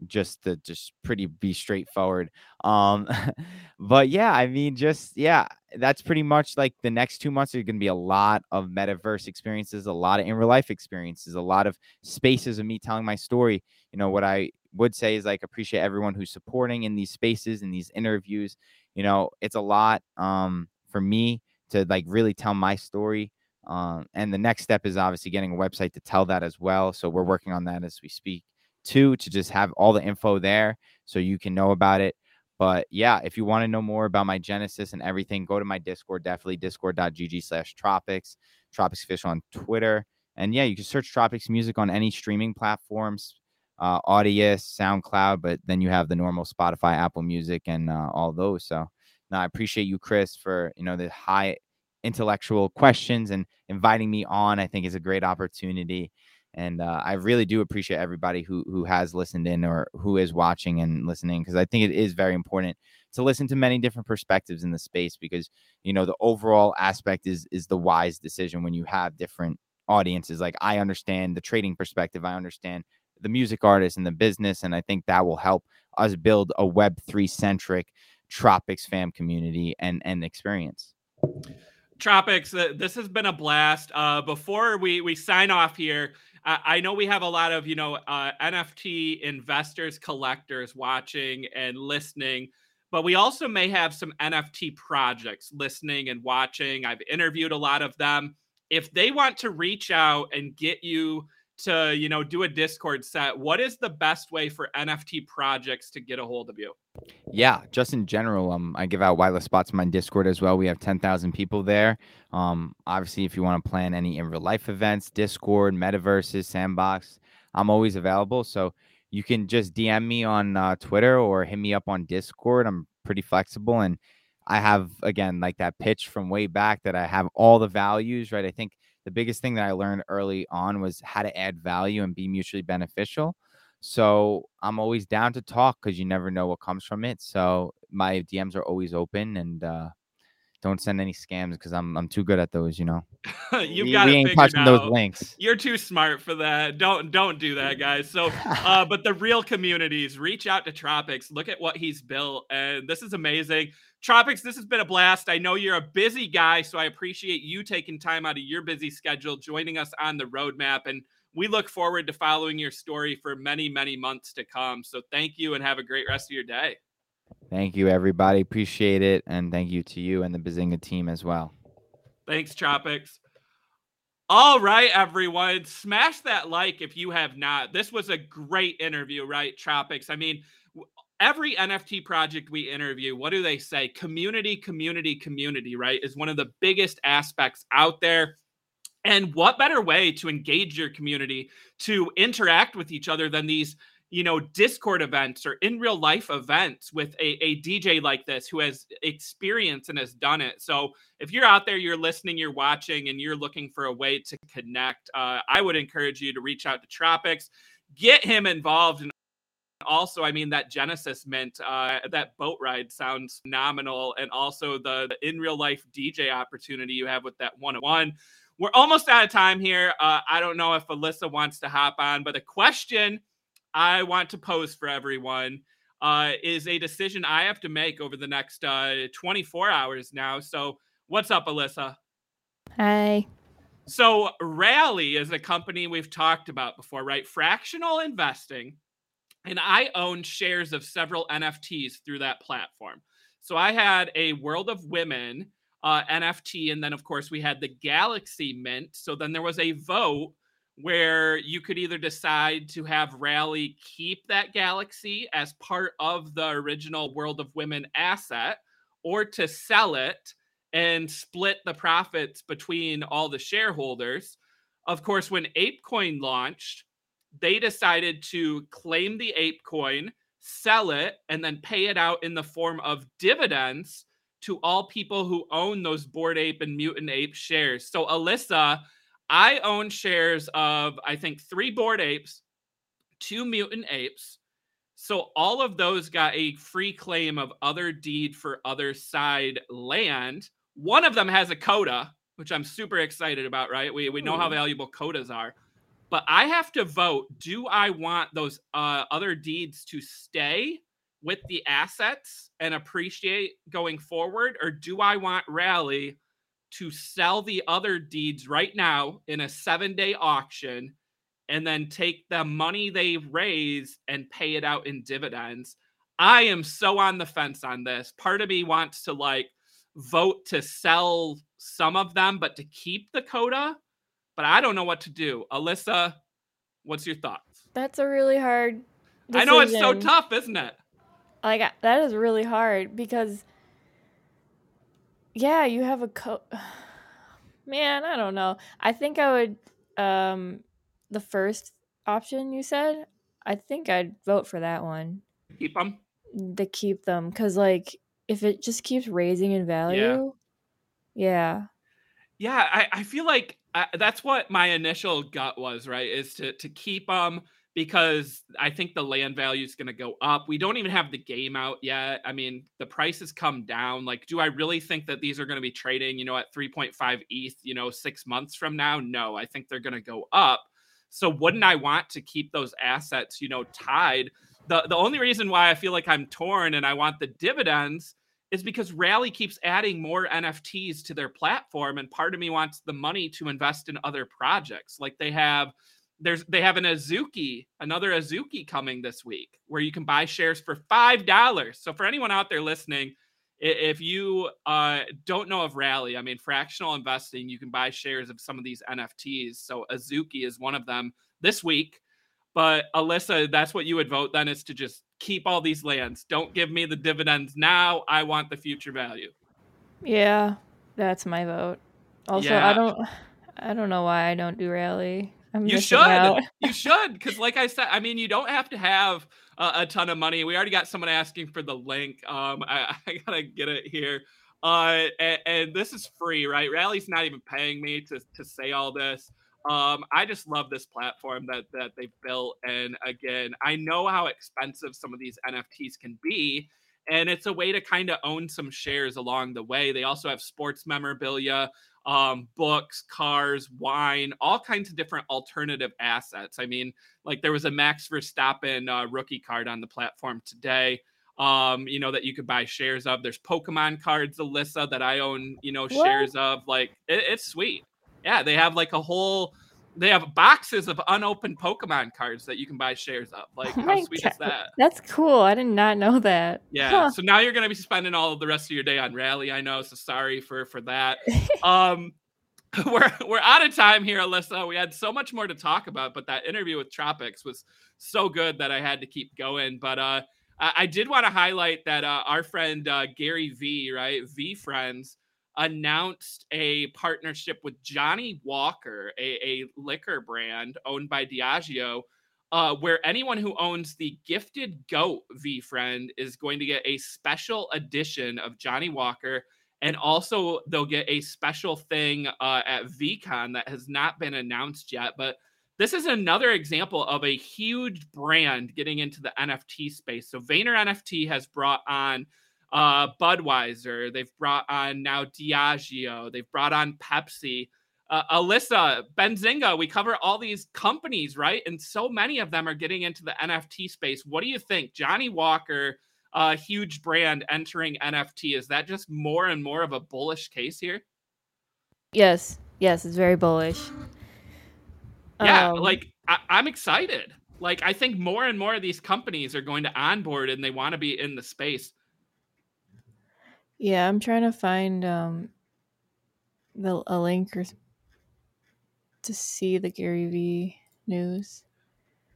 just to just pretty be straightforward. Um, but yeah, I mean, just yeah, that's pretty much like the next two months are going to be a lot of metaverse experiences, a lot of in real life experiences, a lot of spaces of me telling my story. You know, what I would say is like appreciate everyone who's supporting in these spaces in these interviews. You know, it's a lot um, for me to like really tell my story. Um, and the next step is obviously getting a website to tell that as well. So we're working on that as we speak too, to just have all the info there so you can know about it. But yeah, if you want to know more about my Genesis and everything, go to my Discord, definitely discord.gg slash tropix, tropix official on Twitter. And yeah, you can search tropix music on any streaming platforms uh, Audius, SoundCloud, but then you have the normal Spotify, Apple Music, and uh, all those. So, now I appreciate you, Chris, for you know the high intellectual questions and inviting me on. I think is a great opportunity, and uh, I really do appreciate everybody who who has listened in or who is watching and listening because I think it is very important to listen to many different perspectives in the space because you know the overall aspect is is the wise decision when you have different audiences. Like I understand the trading perspective, I understand the music artist and the business. And I think that will help us build a Web3 centric Tropix fam community and, and experience. Tropix, this has been a blast. Uh, before we, we sign off here, I, know we have a lot of, you know, uh, NFT investors, collectors watching and listening, but we also may have some NFT projects listening and watching. I've interviewed a lot of them. If they want to reach out and get you to you know do a discord set what is the best way for nft projects to get a hold of you? Yeah just in general um i give out whitelist spots on my discord as well. We have 10000 people there. Um obviously if you want to plan any in real life events discord metaverses sandbox i'm always available. So you can just dm me on uh, twitter or hit me up on discord. I'm pretty flexible and i have again like that pitch from way back that i have all the values right? I think the biggest thing that I learned early on was how to add value and be mutually beneficial. So I'm always down to talk because you never know what comes from it. So my DMs are always open and uh, don't send any scams because I'm I'm too good at those. You know. You've got we ain't touching out. those links. You're too smart for that. Don't don't do that, guys. So, uh, but the real communities reach out to Tropix. Look at what he's built, and this is amazing. Tropix, this has been a blast. I know you're a busy guy, so I appreciate you taking time out of your busy schedule, joining us on the roadmap, and we look forward to following your story for many many months to come. So, thank you, and have a great rest of your day. Thank you, everybody. Appreciate it. And thank you to you and the Benzinga team as well. Thanks, Tropix. All right, everyone. Smash that like if you have not. This was a great interview, right, Tropix? I mean, every NFT project we interview, what do they say? Community, community, community, right? Is one of the biggest aspects out there. And what better way to engage your community to interact with each other than these you know, Discord events or in real life events with a, a DJ like this who has experience and has done it. So if you're out there, you're listening, you're watching, and you're looking for a way to connect, uh, I would encourage you to reach out to Tropix, get him involved. And also, I mean, that Genesis Mint, uh, that boat ride sounds phenomenal. And also the, the in real life DJ opportunity you have with that one on one. We're almost out of time here. Uh, I don't know if Alyssa wants to hop on, but the question I want to pose for everyone uh, is a decision I have to make over the next uh, 24 hours now. So, what's up, Alyssa? Hi. So, Rally is a company we've talked about before, right? Fractional investing. And I own shares of several NFTs through that platform. So, I had a World of Women uh, NFT. And then, of course, we had the Galaxy Mint. So, then there was a vote where you could either decide to have Rally keep that galaxy as part of the original World of Women asset or to sell it and split the profits between all the shareholders. Of course, when ApeCoin launched, they decided to claim the ApeCoin, sell it, and then pay it out in the form of dividends to all people who own those Bored Ape and Mutant Ape shares. So, Alyssa, I own shares of, I think, three bored apes, two mutant apes. So all of those got a free claim of Otherdeed for Otherside land. One of them has a Koda, which I'm super excited about, right? We, we know how valuable Kodas are. But I have to vote do I want those uh, Otherdeeds to stay with the assets and appreciate going forward? Or do I want Rally to sell the Otherdeeds right now in a seven day auction and then take the money they raise and pay it out in dividends. I am so on the fence on this. Part of me wants to like vote to sell some of them, but to keep the Koda. But I don't know what to do. Alyssa, what's your thoughts? That's a really hard. Decision. I know it's so tough, isn't it? Like that is really hard because yeah, you have a co Man, I don't know. I think I would um the first option you said, I think I'd vote for that one. Keep them? To keep them cuz like if it just keeps raising in value. Yeah. Yeah, yeah I, I feel like I, uh, that's what my initial gut was, right? Is to to keep them because I think the land value is going to go up. We don't even have the game out yet. I mean, the price has come down. Like, do I really think that these are going to be trading, you know, at 3.5 ETH, you know, six months from now? No, I think they're going to go up. So, wouldn't I want to keep those assets, you know, tied? The, the only reason why I feel like I'm torn and I want the dividends is because Rally keeps adding more NFTs to their platform. And part of me wants the money to invest in other projects. Like they have there's they have an Azuki, another Azuki coming this week where you can buy shares for five dollars. So for anyone out there listening, if you uh, don't know of Rally, I mean fractional investing, you can buy shares of some of these NFTs. So Azuki is one of them this week. But Alyssa, that's what you would vote then is to just keep all these lands. Don't give me the dividends now. I want the future value. Yeah, that's my vote. Also, yeah. I don't I don't know why I don't do Rally. I'm you should. you should, because like I said, I mean, you don't have to have a, a, ton of money. We already got someone asking for the link. Um, I, I gotta get it here. Uh, and, and, this is free, right? Rally's not even paying me to to say all this. Um, I just love this platform that that they've built, and again, I know how expensive some of these NFTs can be. and it's a way to kind of own some shares along the way. They also have sports memorabilia, um, books, cars, wine, all kinds of different alternative assets. I mean, like there was a Max Verstappen uh, rookie card on the platform today. Um, you know that you could buy shares of. There's Pokemon cards, Alyssa, that I own. You know, what? shares of. Like it, it's sweet. Yeah, they have like a whole they have boxes of unopened Pokemon cards that you can buy shares of. Like, oh how sweet God. is that? That's cool. I did not know that. Yeah. Huh. So now you're gonna be spending all of the rest of your day on Rally. I know. So sorry for for that. um, we're we're out of time here, Alyssa. We had so much more to talk about, but that interview with Tropics was so good that I had to keep going. But uh, I, I did want to highlight that uh, our friend uh, Gary V, right, VeeFriends announced a partnership with Johnnie Walker, a, a liquor brand owned by Diageo, uh, where anyone who owns the Gifted Goat VeeFriend is going to get a special edition of Johnnie Walker. And also, they'll get a special thing uh, at VeeCon that has not been announced yet. But this is another example of a huge brand getting into the NFT space. So, VaynerNFT has brought on uh, Budweiser. They've brought on now Diageo. They've brought on Pepsi. Uh, Alyssa, Benzinga, we cover all these companies, right? And so many of them are getting into the NFT space. What do you think? Johnnie Walker, a uh, huge brand entering NFT. Is that just more and more of a bullish case here? Yes. Yes, it's very bullish. Yeah, um, like I- I'm excited. Like I think more and more of these companies are going to onboard and they want to be in the space. Yeah, I'm trying to find um the a link or to see the Gary Vee news.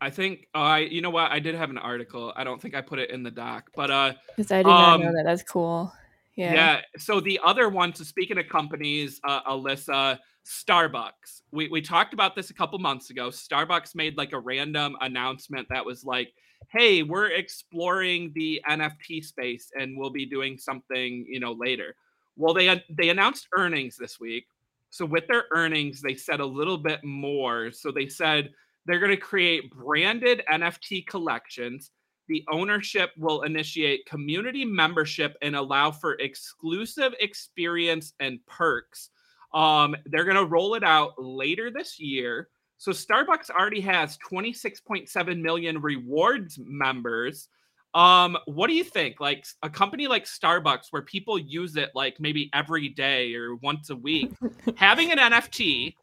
I think uh, I you know what I did have an article. I don't think I put it in the doc, but uh because I did not know um, that. That's cool. Yeah. Yeah. So the other one, so speaking of companies, uh, Alyssa, Starbucks. We we talked about this a couple months ago. Starbucks made like a random announcement that was like, hey, we're exploring the NFT space and we'll be doing something, you know, later. Well, they they announced earnings this week. So with their earnings, they said a little bit more. So they said they're going to create branded NFT collections. The ownership will initiate community membership and allow for exclusive experience and perks. Um, they're going to roll it out later this year. So Starbucks already has 26.7 million rewards members. Um, what do you think? Like a company like Starbucks, where people use it like maybe every day or once a week, having an NFT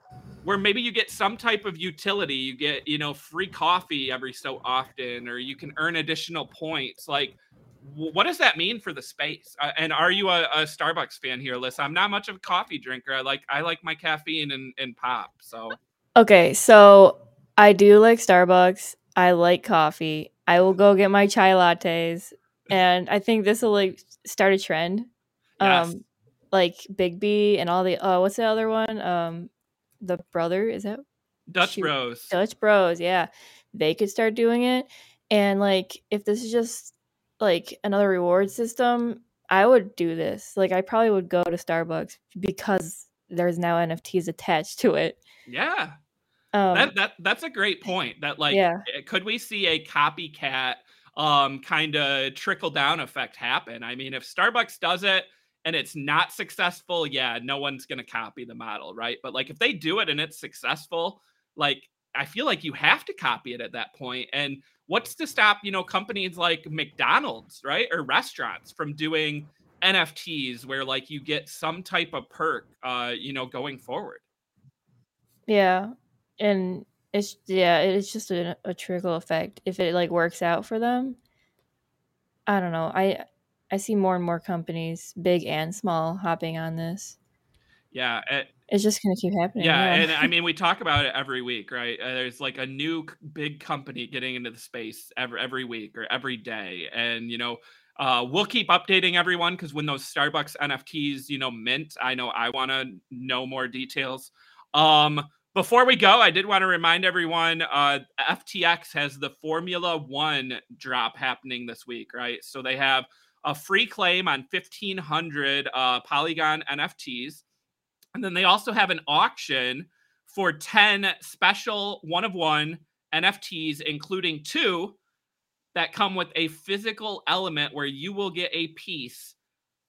where maybe you get some type of utility, you get you know free coffee every so often, or you can earn additional points. Like, what does that mean for the space? Uh, and are you a, a, Starbucks fan here, Liz? I'm not much of a coffee drinker. I like I like my caffeine and, and pop. So Okay, so I do like Starbucks. I like coffee. I will go get my chai lattes, and I think this will like start a trend. Yes. Um, like Biggby and all the oh, what's the other one? Um, the brother is that Dutch Shoot. Bros. Dutch Bros. Yeah, they could start doing it, and like if this is just like another reward system, I would do this. Like I probably would go to Starbucks because there's now NFTs attached to it. Yeah. Um, that that that's a great point. That like, yeah. Eh, could we see a copycat um kind of trickle down effect happen? I mean, if Starbucks does it and it's not successful, yeah, no one's gonna copy the model, right? But like, if they do it and it's successful, like I feel like you have to copy it at that point. And what's to stop, you know, companies like McDonald's, right, or restaurants from doing NFTs where like you get some type of perk, uh, you know, going forward? Yeah, and it's yeah, it's just a, a trickle effect. If it like works out for them, I don't know. I I see more and more companies, big and small, hopping on this. Yeah, it, it's just gonna keep happening. Yeah, yeah, and I mean, we talk about it every week, right? Uh, there's like a new big company getting into the space every every week or every day, and you know, uh, we'll keep updating everyone because when those Starbucks NFTs, you know, mint, I know I want to know more details. Um, before we go, I did want to remind everyone uh, FTX has the Formula One drop happening this week, right? So they have a free claim on 1,500 uh, Polygon NFTs. And then they also have an auction for 10 special one of one NFTs, including two that come with a physical element where you will get a piece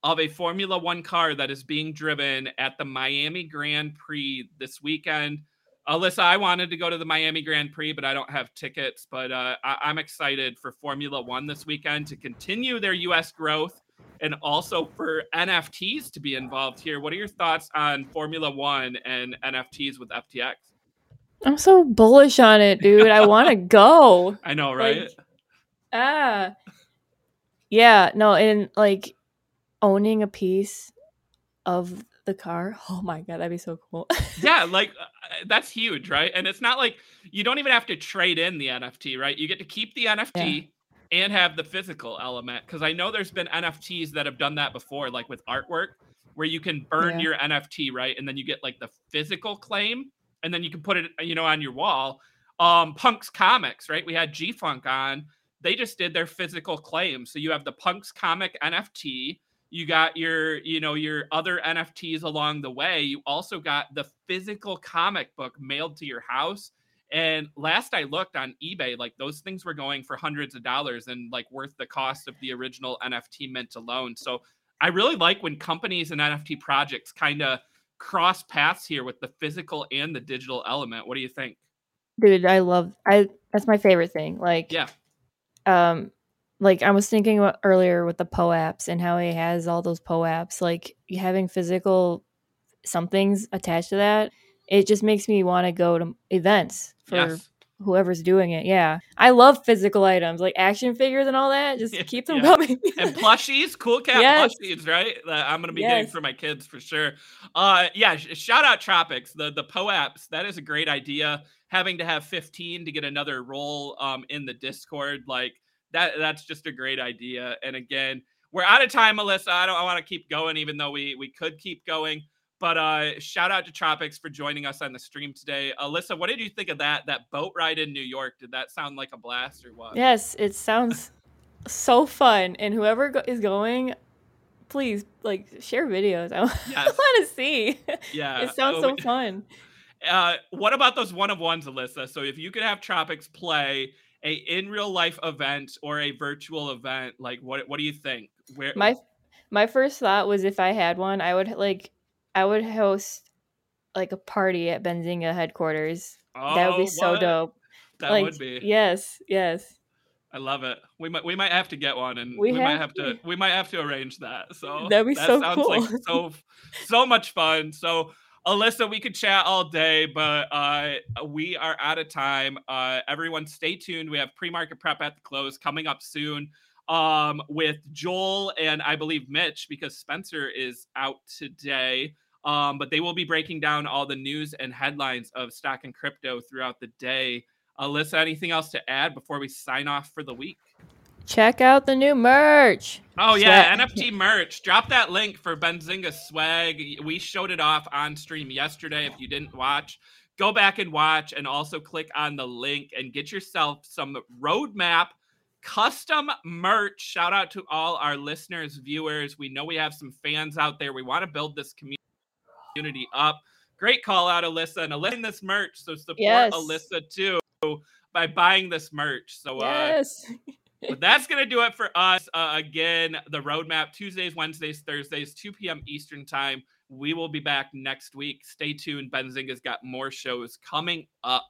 of a Formula One car that is being driven at the Miami Grand Prix this weekend. Alyssa, I wanted to go to the Miami Grand Prix, but I don't have tickets. But uh, I- am excited for Formula One this weekend to continue their U.S. growth and also for NFTs to be involved here. What are your thoughts on Formula One and NFTs with FTX? I'm so bullish on it, dude. I want to go. I know, right? Like, ah, yeah, no, and like owning a piece of the car. Oh my god, that'd be so cool. yeah, like uh, that's huge, right? And it's not like you don't even have to trade in the NFT, right? You get to keep the NFT yeah. and have the physical element because I know there's been NFTs that have done that before like with artwork where you can burn yeah. your NFT, right? And then you get like the physical claim and then you can put it you know on your wall. Um Punks Comics, right? We had G Funk on. They just did their physical claim. So you have the Punks comic NFT you got your you know your other nfts along the way. You also got the physical comic book mailed to your house. And last i looked on ebay like those things were going for hundreds of dollars and like worth the cost of the original nft mint alone. So i really like when companies and nft projects kind of cross paths here with the physical and the digital element. What do you think? Dude i love i that's my favorite thing like yeah. um like I was thinking about earlier with the POAPs and how he has all those POAPs, like having physical somethings attached to that, it just makes me want to go to events for yes. whoever's doing it. Yeah. I love physical items like action figures and all that. Just keep them yeah. coming. and plushies, cool cat yes. plushies, right? That I'm going to be yes. getting for my kids for sure. Uh yeah, sh- shout out Tropix, the the POAPs. That is a great idea. Having to have 15 to get another role um in the Discord like that that's just a great idea. And again, we're out of time, Melissa. I don't I want to keep going, even though we we could keep going. But uh, shout out to Tropix for joining us on the stream today. Alyssa, what did you think of that that boat ride in New York? Did that sound like a blast or what? Yes, it sounds so fun. And whoever go- is going, please like share videos. I, yes. want to see. Yeah, it sounds so fun. Uh, what about those one of ones, Alyssa? So if you could have Tropix play a in real life event or a virtual event like what what do you think where my my first thought was if i had one i would like i would host like a party at benzinga headquarters oh, that would be oh, so dope that like, would be yes yes I love it. We might we might have to get one, and we, we have might have to. to. we might have to arrange that. So that'd be that so sounds cool. like so so much fun. So Alyssa, we could chat all day, but uh, we are out of time. Uh, everyone, stay tuned. We have pre-market prep at the close coming up soon um, with Joel and I believe Mitch because Spencer is out today. Um, but they will be breaking down all the news and headlines of stock and crypto throughout the day. Alyssa, anything else to add before we sign off for the week? Check out the new merch. Oh yeah, swag. NFT merch. Drop that link for Benzinga swag. We showed it off on stream yesterday. If you didn't watch, go back and watch, and also click on the link and get yourself some roadmap custom merch. Shout out to all our listeners, viewers. We know we have some fans out there. We want to build this community up. Great call out, Alyssa, and Alyssa this merch. So support yes. Alyssa too by buying this merch. So uh, yes. but that's going to do it for us. Uh, again, the roadmap Tuesdays, Wednesdays, Thursdays, 2 p.m. Eastern Time. We will be back next week. Stay tuned. Benzinga's got more shows coming up.